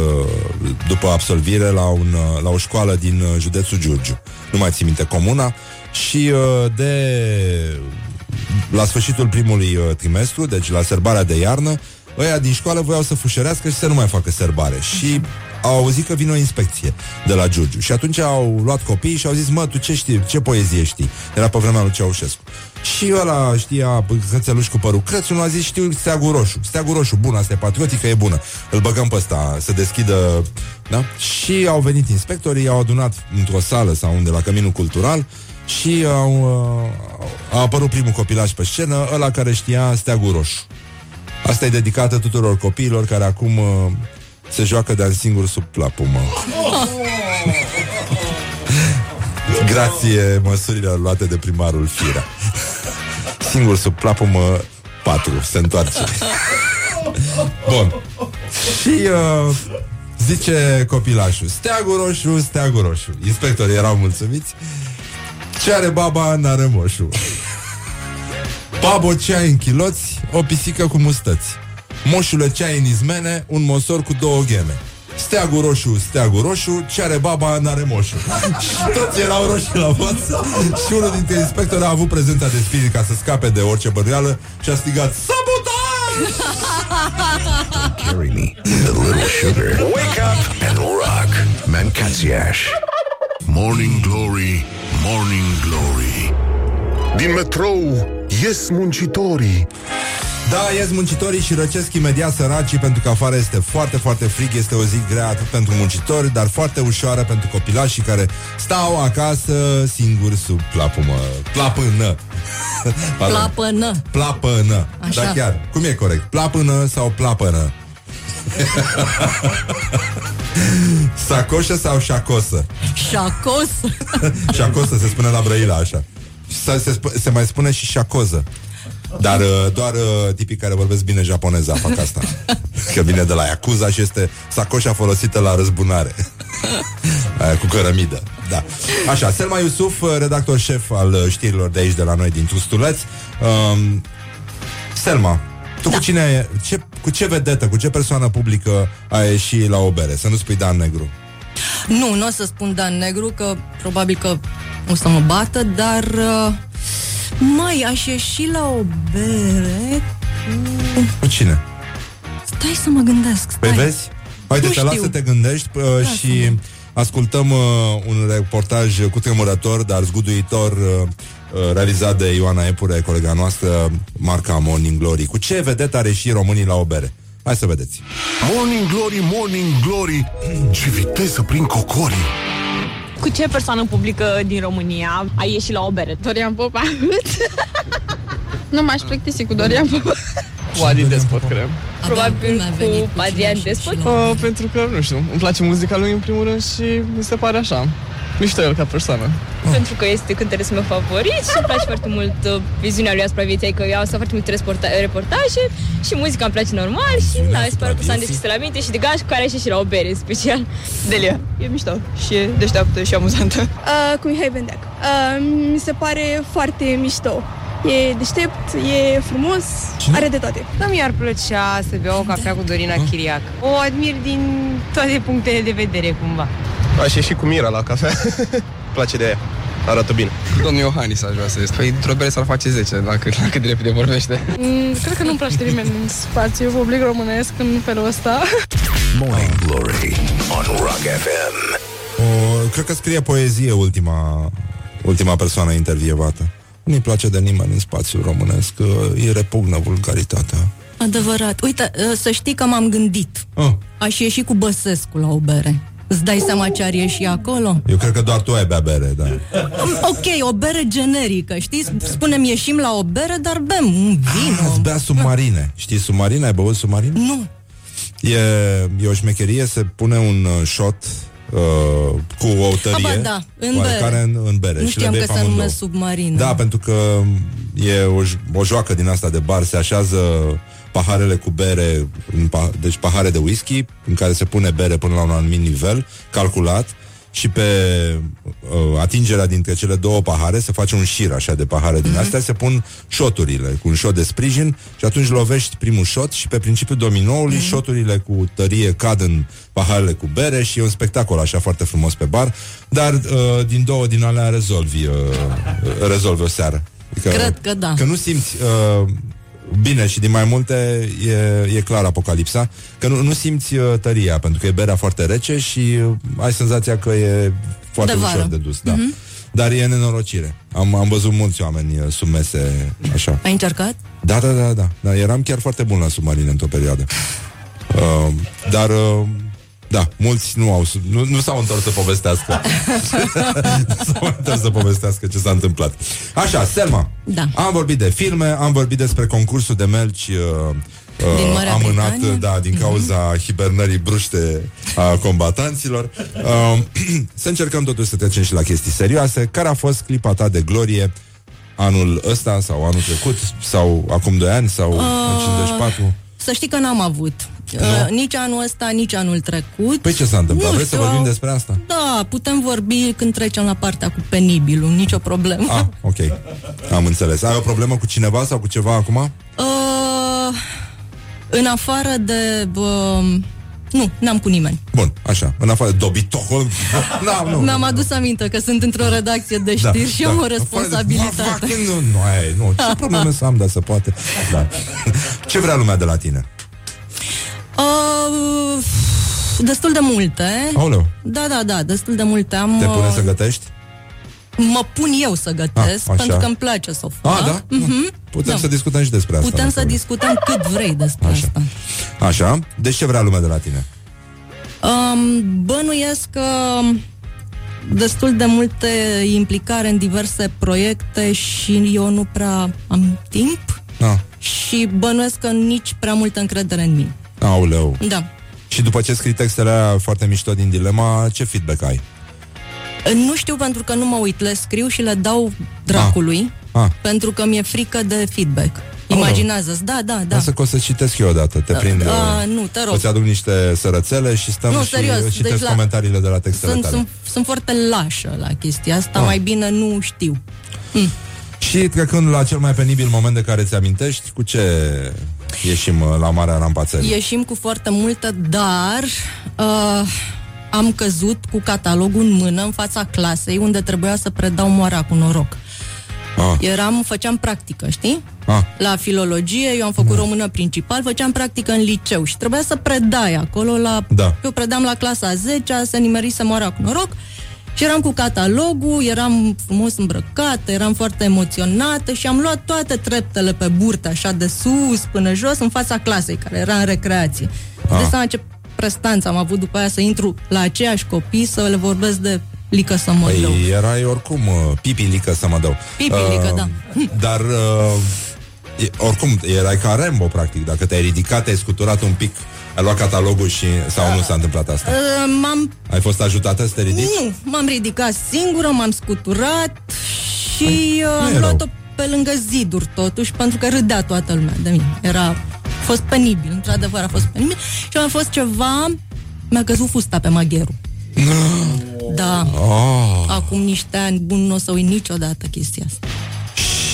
S2: după absolvire la, un, uh, la o școală din uh, județul Giurgiu. Nu mai țin minte comuna. Și uh, de la sfârșitul primului uh, trimestru, deci la serbarea de iarnă, ăia din școală voiau să fușerească și să nu mai facă serbare. Și au auzit că vine o inspecție de la Giurgiu. Și atunci au luat copiii și au zis, mă, tu ce știi, ce poezie știi? Era pe vremea lui Ceaușescu. Și ăla știa hățeluș cu părul crețul, a zis, știu steagul roșu. Steagul roșu, bun, asta e patriotică, e bună. Îl băgăm pe ăsta să deschidă, da? Și au venit inspectorii, au adunat într-o sală sau unde, la Căminul Cultural, și au, uh, a apărut primul copilaj pe scenă, ăla care știa steagul roșu. Asta e dedicată tuturor copiilor care acum uh, se joacă de-a singur sub plapumă. Grație măsurilor luate de primarul Firea. Singur sub plapumă 4 se întoarce. Bun. Și uh, zice copilașul, steagul roșu, steagul roșu. Inspectorii erau mulțumiți. Ce are baba, n-are moșul. Babo ce ai în chiloți, o pisică cu mustăți. Moșule ce ai în izmene, un mosor cu două gheme. Steagul roșu, steagul roșu, ce are baba, n-are moșul. și toți erau roșii la față și unul dintre inspectori a avut prezența de spirit ca să scape de orice bănuială și a strigat Sabotaj!
S3: Carry me, the little sugar. Wake up and rock. Mancațiaș.
S1: Morning Glory, Morning Glory Din metrou ies muncitorii
S2: Da, ies muncitorii și răcesc imediat săracii pentru că afară este foarte, foarte frig, este o zi grea atât pentru muncitori, dar foarte ușoară pentru copilașii care stau acasă singuri sub plapumă. Plapână. Pardon.
S10: Plapănă.
S2: Plapână.
S10: Așa.
S2: Da, chiar. Cum e corect? Plapână sau plapână? Sacoșă sau șacosă?
S10: Șacos.
S2: Șacosă se spune la Brăila așa. Se, se, sp- se mai spune și șacoză. Dar uh, doar uh, tipii care vorbesc bine japoneza fac asta. Că vine de la Yakuza și este sacoșa folosită la răzbunare. Aia cu cărămidă. Da. Așa, Selma Iusuf, uh, redactor șef al uh, știrilor de aici de la noi din Trustuleț. Um, Selma, Tu cu cine ai, ce, cu ce vedetă, cu ce persoană publică ai ieșit la o bere? Să nu spui Dan Negru.
S10: Nu, nu o să spun Dan Negru, că probabil că o să mă bată, dar... Uh, mai aș ieși la o bere cu...
S2: Cu cine?
S10: Stai să mă gândesc, stai.
S2: Păi vezi? Haide,
S10: Nu
S2: te las
S10: știu.
S2: să te gândești uh, și ascultăm uh, un reportaj cu tremurător, dar zguduitor, uh, uh, realizat de Ioana Epure, colega noastră, marca Morning Glory. Cu ce vedetă are și românii la o bere? Hai să vedeți.
S1: Morning Glory, Morning Glory Ce viteză prin cocorii
S11: Cu ce persoană publică din România ai ieșit la o bere?
S12: Dorian Popa. nu m-aș plictisi cu Dorian Popa.
S13: Cu Adi Despot, cred.
S11: Probabil cu Adrian Despot?
S13: Uh, pentru că, nu știu, îmi place muzica lui în primul rând și mi se pare așa. Mișto el ca persoană.
S11: Pentru că este cântărețul meu favorit și îmi place foarte mult uh, viziunea lui asupra vieții, că eu au foarte multe reporta- reportaje și muzica îmi place normal și da, sper că s-a deschis la minte și de gaj cu care și la o bere în special.
S12: Delia. E mișto și e deșteaptă și amuzantă. Uh, cu Mihai Bendeac. Uh, mi se pare foarte mișto. E deștept, e frumos, are de toate.
S14: Da, mi-ar plăcea să beau o cafea cu Dorina Chiriac. O admir din toate punctele de vedere, cumva.
S13: Aș ieși cu Mira la cafea. place de ea. Arată bine.
S15: Domnul Iohannis aș vrea să ies. Păi dintr-o bere s-ar face 10, la cât, la cât de repede vorbește.
S12: Mm, cred că nu-mi place nimeni în spațiu public românesc în felul ăsta.
S3: Morning Glory on Rock FM.
S2: O, cred că scrie poezie ultima, ultima persoană intervievată. Nu-i place de nimeni în spațiul românesc, că e repugnă vulgaritatea.
S10: Adevărat. Uite, uh, să știi că m-am gândit.
S2: Ah.
S10: Aș ieși cu Băsescu la o bere. Îți dai seama ce ar ieși acolo?
S2: Eu cred că doar tu ai bea bere, da.
S10: Um, Ok, o bere generică, știi? Spunem ieșim la o bere, dar bem un vin.
S2: Ați bea submarine. Știi submarine? Ai băut submarine?
S10: Nu.
S2: E, e o șmecherie, se pune un uh, shot uh, cu o tărie
S10: Aba, da, în
S2: oarecare
S10: bere.
S2: în, în bere.
S10: Nu
S2: și le
S10: știam
S2: bei
S10: că
S2: pe
S10: se
S2: amândouă.
S10: numesc submarină.
S2: Da, pentru că e o, j- o joacă din asta de bar, se așează paharele cu bere, în pa- deci pahare de whisky, în care se pune bere până la un anumit nivel, calculat, și pe uh, atingerea dintre cele două pahare se face un șir așa de pahare din astea, se pun șoturile cu un șot de sprijin și atunci lovești primul șot și pe principiul dominoului șoturile cu tărie cad în paharele cu bere și e un spectacol așa foarte frumos pe bar, dar uh, din două din alea rezolvi, uh, rezolvi o seară. Adică,
S10: Cred că da.
S2: Că nu simți uh, bine și din mai multe e, e clar apocalipsa, că nu, nu simți uh, tăria, pentru că e berea foarte rece și uh, ai senzația că e foarte
S10: De vară.
S2: ușor de dus. Da.
S10: Mhm.
S2: Dar e nenorocire. Am, am văzut mulți oameni uh, sub mese așa.
S10: Ai încercat?
S2: Da, da, da, da, da. Eram chiar foarte bun la submarine într-o perioadă. Uh, dar, uh, da, mulți nu, au, nu, nu s-au întors să povestească. nu s-au întors să povestească ce s-a întâmplat. Așa, Selma.
S10: Da.
S2: Am vorbit de filme, am vorbit despre concursul de melci uh,
S10: Din
S2: uh,
S10: Marea
S2: amânat,
S10: Britanie? Mhm.
S2: da, din cauza hibernării bruște a combatanților. Uh, să încercăm totuși să trecem și la chestii serioase. Care a fost clipa ta de glorie anul ăsta sau anul trecut sau acum 2 ani sau
S10: Uh,
S2: în 54?
S10: Să știi că n-am avut. Uh, nici anul ăsta, nici anul trecut.
S2: Păi ce s-a întâmplat?
S10: Nu
S2: Vrei să
S10: știu,
S2: vorbim
S10: au-
S2: despre asta?
S10: Da, putem vorbi când trecem la partea cu penibilul, nicio problemă.
S2: Ah, ok. Am înțeles. Ai o problemă cu cineva sau cu ceva acum?
S10: Uh, în afară de... Uh, nu, n-am cu nimeni.
S2: Bun, așa. În afară de dobitocul. da, nu.
S10: Mi-am adus aminte că sunt într-o redacție de
S2: Da,
S10: știri și
S2: da.
S10: am o
S2: Afară de-
S10: responsabilitate.
S2: Nu, nu, ai, nu. Ce probleme să am, dar să poate. Da. Ce vrea lumea de la tine?
S10: Uh, destul de multe.
S2: Aoleu.
S10: Da, da, da, destul de multe. Am,
S2: Te pune
S10: uh,
S2: să gătești?
S10: Mă pun eu să gătesc,
S2: Ah, așa.
S10: pentru că îmi place să o fac.
S2: Ah, da?
S10: Mhm.
S2: Putem
S10: Da.
S2: să discutăm și despre asta.
S10: Putem
S2: nu
S10: să
S2: problem.
S10: discutăm cât vrei despre
S2: Așa.
S10: asta.
S2: Așa. Deci ce vrea lumea de la tine?
S10: Um, bănuiesc că destul de multe implicare în diverse proiecte și eu nu prea am timp
S2: Ah.
S10: și bănuiesc că nici prea multă încredere în mine.
S2: Aoleu.
S10: Da.
S2: Și după ce scrii textele alea foarte mișto din dilema, ce feedback ai?
S10: Nu știu pentru că nu mă uit, le scriu și le dau dracului,
S2: Ah.
S10: pentru că mi-e frică de feedback.
S2: Aoleu.
S10: Imaginează-ți, da, da, da.
S2: Lasă că o să citesc eu odată, te prind.
S10: Ah, nu, te rog.
S2: Îți aduc niște sărățele și stăm
S10: Nu,
S2: și
S10: serios,
S2: eu citesc
S10: deci la-
S2: comentariile de la textele
S10: Sunt,
S2: tale.
S10: sunt, sunt foarte lașă la chestia asta,
S2: Ah.
S10: mai bine nu știu.
S2: Și trecând la cel mai penibil moment de care ți amintești, cu ce ieșim uh, la Marea Rampațării.
S10: Ieșim cu foarte multă, dar uh, am căzut cu catalogul în mână în fața clasei unde trebuia să predau moara cu noroc.
S2: Ah.
S10: Eram, făceam practică, știi?
S2: Ah.
S10: La filologie, eu am făcut română principal, făceam practică în liceu și trebuia să predai acolo la...
S2: Da.
S10: Eu predam la clasa a 10 se nimerise moara cu noroc și eram cu catalogul, eram frumos îmbrăcată, eram foarte emoționată și am luat toate treptele pe burtă, așa de sus până jos, în fața clasei, care era în recreație.
S2: Ah.
S10: De seama ce prestanță am avut după aia să intru la aceiași copii, să le vorbesc de lică să mă dau.
S2: Păi erai oricum uh, pipi lică să mă dau.
S10: Pipi lică, da.
S2: Dar uh, e, oricum erai ca Rambo practic. Dacă te-ai ridicat, te-ai scuturat un pic, ai luat catalogul și sau nu s-a întâmplat asta?
S10: Uh, m-am
S2: Ai fost ajutată să te ridici?
S10: Nu, m-am ridicat singură, m-am scuturat și uh,
S2: nu
S10: am
S2: e
S10: luat-o
S2: rău.
S10: pe lângă ziduri totuși, pentru că râdea toată lumea de mine. Era, a fost penibil, într-adevăr a fost penibil. Și a fost ceva, mi-a căzut fusta pe magheru. Da.
S2: Oh.
S10: Acum niște ani bun, nu o să uit niciodată chestia asta.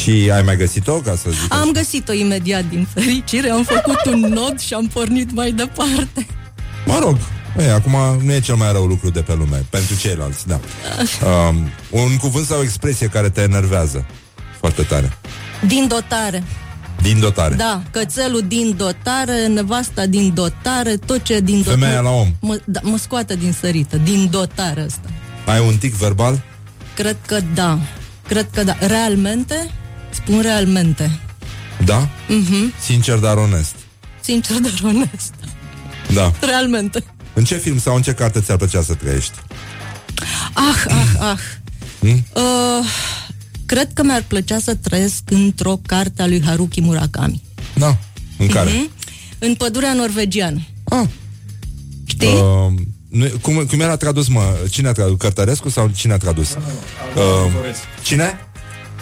S2: Și ai mai găsit-o, ca să zic
S10: Am găsit-o imediat din fericire, am făcut un nod și am pornit mai departe.
S2: Mă rog, ei, acum nu e cel mai rău lucru de pe lume, pentru ceilalți, da. Um, un cuvânt sau o expresie care te enervează foarte tare.
S10: Din dotare.
S2: Din dotare.
S10: Da, cățelul din dotare, nevasta din dotare, tot ce din dotare.
S2: Femeia la om.
S10: Mă, da, mă scoate din sărită, din dotare asta.
S2: Ai un tic verbal?
S10: Cred că da. Cred că da. Realmente? Spun realmente.
S2: Da?
S10: Mhm.
S2: Sincer, dar onest.
S10: Sincer, dar onest.
S2: Da.
S10: Realmente.
S2: În ce film sau în ce carte ți-ar plăcea să trăiești?
S10: Ah, ah, ah.
S2: Hmm?
S10: Uh, cred că mi-ar plăcea să trăiesc într-o carte a lui Haruki Murakami.
S2: Da. În care?
S10: Mhm. În pădurea norvegiană.
S2: Ah.
S10: Știi?
S2: Uh, nu, cum, cum era tradus, mă? Cine a tradus? Cărtărescu sau cine a tradus? Uh, cine?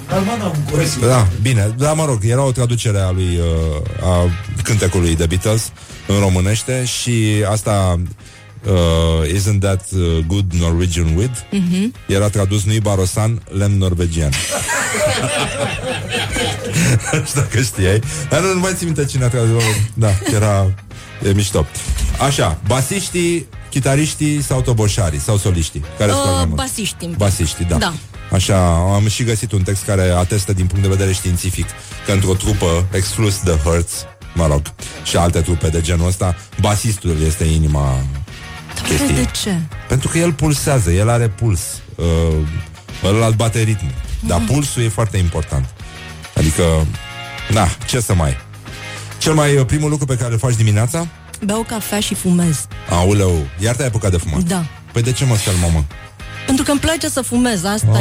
S16: Dalmana București.
S2: Da, bine, da, mă rog, era o traducere a lui uh, a cântecului The Beatles în românește și asta uh, Isn't that uh, good Norwegian wood?
S10: Mhm.
S2: Era tradus nu-i barosan, lemn norvegian. Nu știu dacă știai. Dar nu, nu mai țin minte cine a tradus. Da, era e mișto. Așa, basiștii, chitariștii sau toboșarii sau soliștii? Care îți plac mai
S10: Uh,
S2: mult?
S10: basiștii.
S2: Basiștii, da.
S10: Da.
S2: Așa, am și găsit un text care atestă din punct de vedere științific că într-o trupă, exclus The Hurts, mă rog, și alte trupe de genul ăsta, basistul este inima chestiei.
S10: De ce?
S2: Pentru că el pulsează, el are puls. Uh, ălalt bate ritmul. Dar
S10: Mhm.
S2: pulsul e foarte important. Adică, na, ce să mai... Cel mai uh, primul lucru pe care îl faci dimineața?
S10: Beau cafea și fumez.
S2: Auleu, iar te-ai apucat de fumat.
S10: Da.
S2: Păi de ce mă stel, mamă?
S10: Pentru că îmi place să fumez, asta
S2: Ah.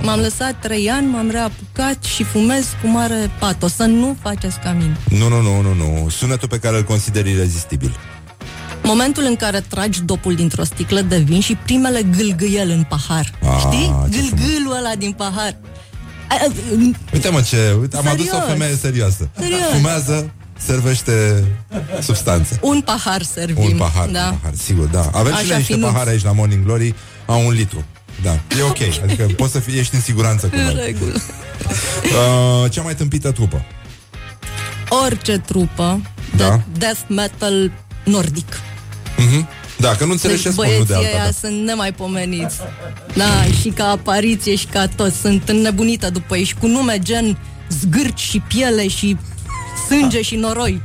S10: e. M-am lăsat trei ani, m-am reapucat și fumez cu mare patos. Să nu faceți ca mine.
S2: Nu, nu, nu, nu, nu. Sunetul pe care îl consideri irezistibil.
S10: Momentul în care tragi dopul dintr-o sticlă de vin și primele gâlgâiel în pahar.
S2: Ah,
S10: Știi?
S2: ce
S10: Gâlgâlul ăla din pahar. A, a,
S2: Uite mă ce, uite, am adus o
S10: Serios.
S2: femeie serioasă.
S10: Serios.
S2: Fumează, servește substanțe.
S10: Un pahar servim.
S2: Un pahar,
S10: da.
S2: un pahar, sigur, da. Avem și
S10: Așa
S2: noi niște
S10: finuț.
S2: pahare aici la Morning Glory, au un litru. Da, e ok, adică poți să fii, ești în siguranță cu
S10: În
S2: noi.
S10: regulă.
S2: Uh, cea mai tâmpită trupă.
S10: Orice trupă de
S2: Da.
S10: death metal nordic.
S2: Mhm. Da, că nu înțelegi
S10: Deci
S2: ce spun, nu de
S10: băieții
S2: alta.
S10: ăia
S2: Da.
S10: sunt nemaipomeniți. Da, și ca apariție și ca tot. Sunt înnebunită după ei și cu nume gen zgârci și piele și sânge și noroi.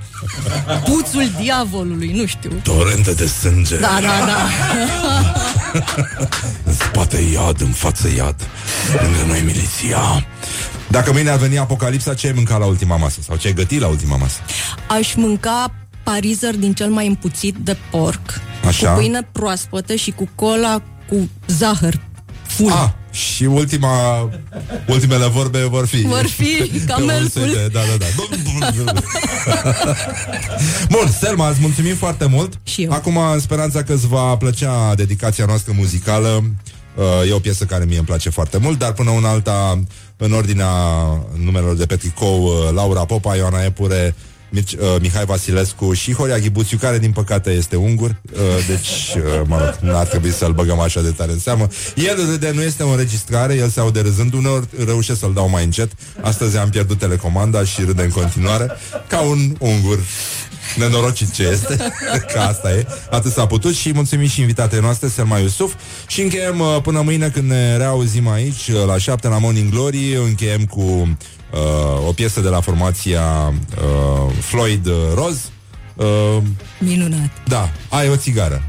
S10: Puțul diavolului, nu știu.
S2: Torente de sânge.
S10: Da, da, da.
S2: În spate iad, în față iad. Lângă noi miliția. Dacă mâine ar veni apocalipsa, ce ai mâncat la ultima masă? Sau ce ai gătit la ultima masă?
S10: Aș mânca parizer din cel mai împuțit de porc.
S2: Așa.
S10: Cu pâine proaspătă și cu cola cu zahăr. Full.
S2: Ah, și ultima, ultimele vorbe vor fi
S10: Vor fi
S2: Pe
S10: ca
S2: un
S10: melcul.
S2: soi de- Da, da, da Bun, Selma, îți mulțumim foarte mult
S10: Și eu.
S2: Acum, în speranța că îți va plăcea dedicația noastră muzicală uh, E o piesă care mie îmi place foarte mult Dar până una alta, în ordinea numelor de pe tricou uh, Laura Popa, Ioana Epure Mirci, uh, Mihai Vasilescu și Horia Ghibuțiu, care din păcate este ungur, uh, deci, uh, mă rog, nu ar trebui să-l băgăm așa de tare în seamă. El râde, nu este o înregistrare, el se aude râzând, uneori reușesc să-l dau mai încet. Astăzi am pierdut telecomanda și râde în continuare, ca un ungur nenorocit ce este, că asta e. Atât s-a putut și mulțumim și invitatei noastre, Selma Iusuf. Și încheiem uh, până mâine când ne reauzim aici, uh, la 7 la Morning Glory, încheiem cu uh, o piesă de la formația uh, Floyd Rose. Uh,
S10: Minunat.
S2: Da, ai o țigară.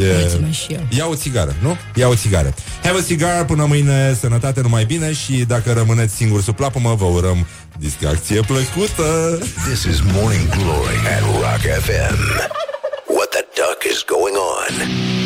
S10: E...
S2: Ia o țigară, nu? Ia o țigară. Have a cigar, până mâine, sănătate, numai bine și dacă rămâneți singur sub plapumă, vă urăm distracție plăcută.
S3: This is Morning Glory at Rock FM. What the duck is going on?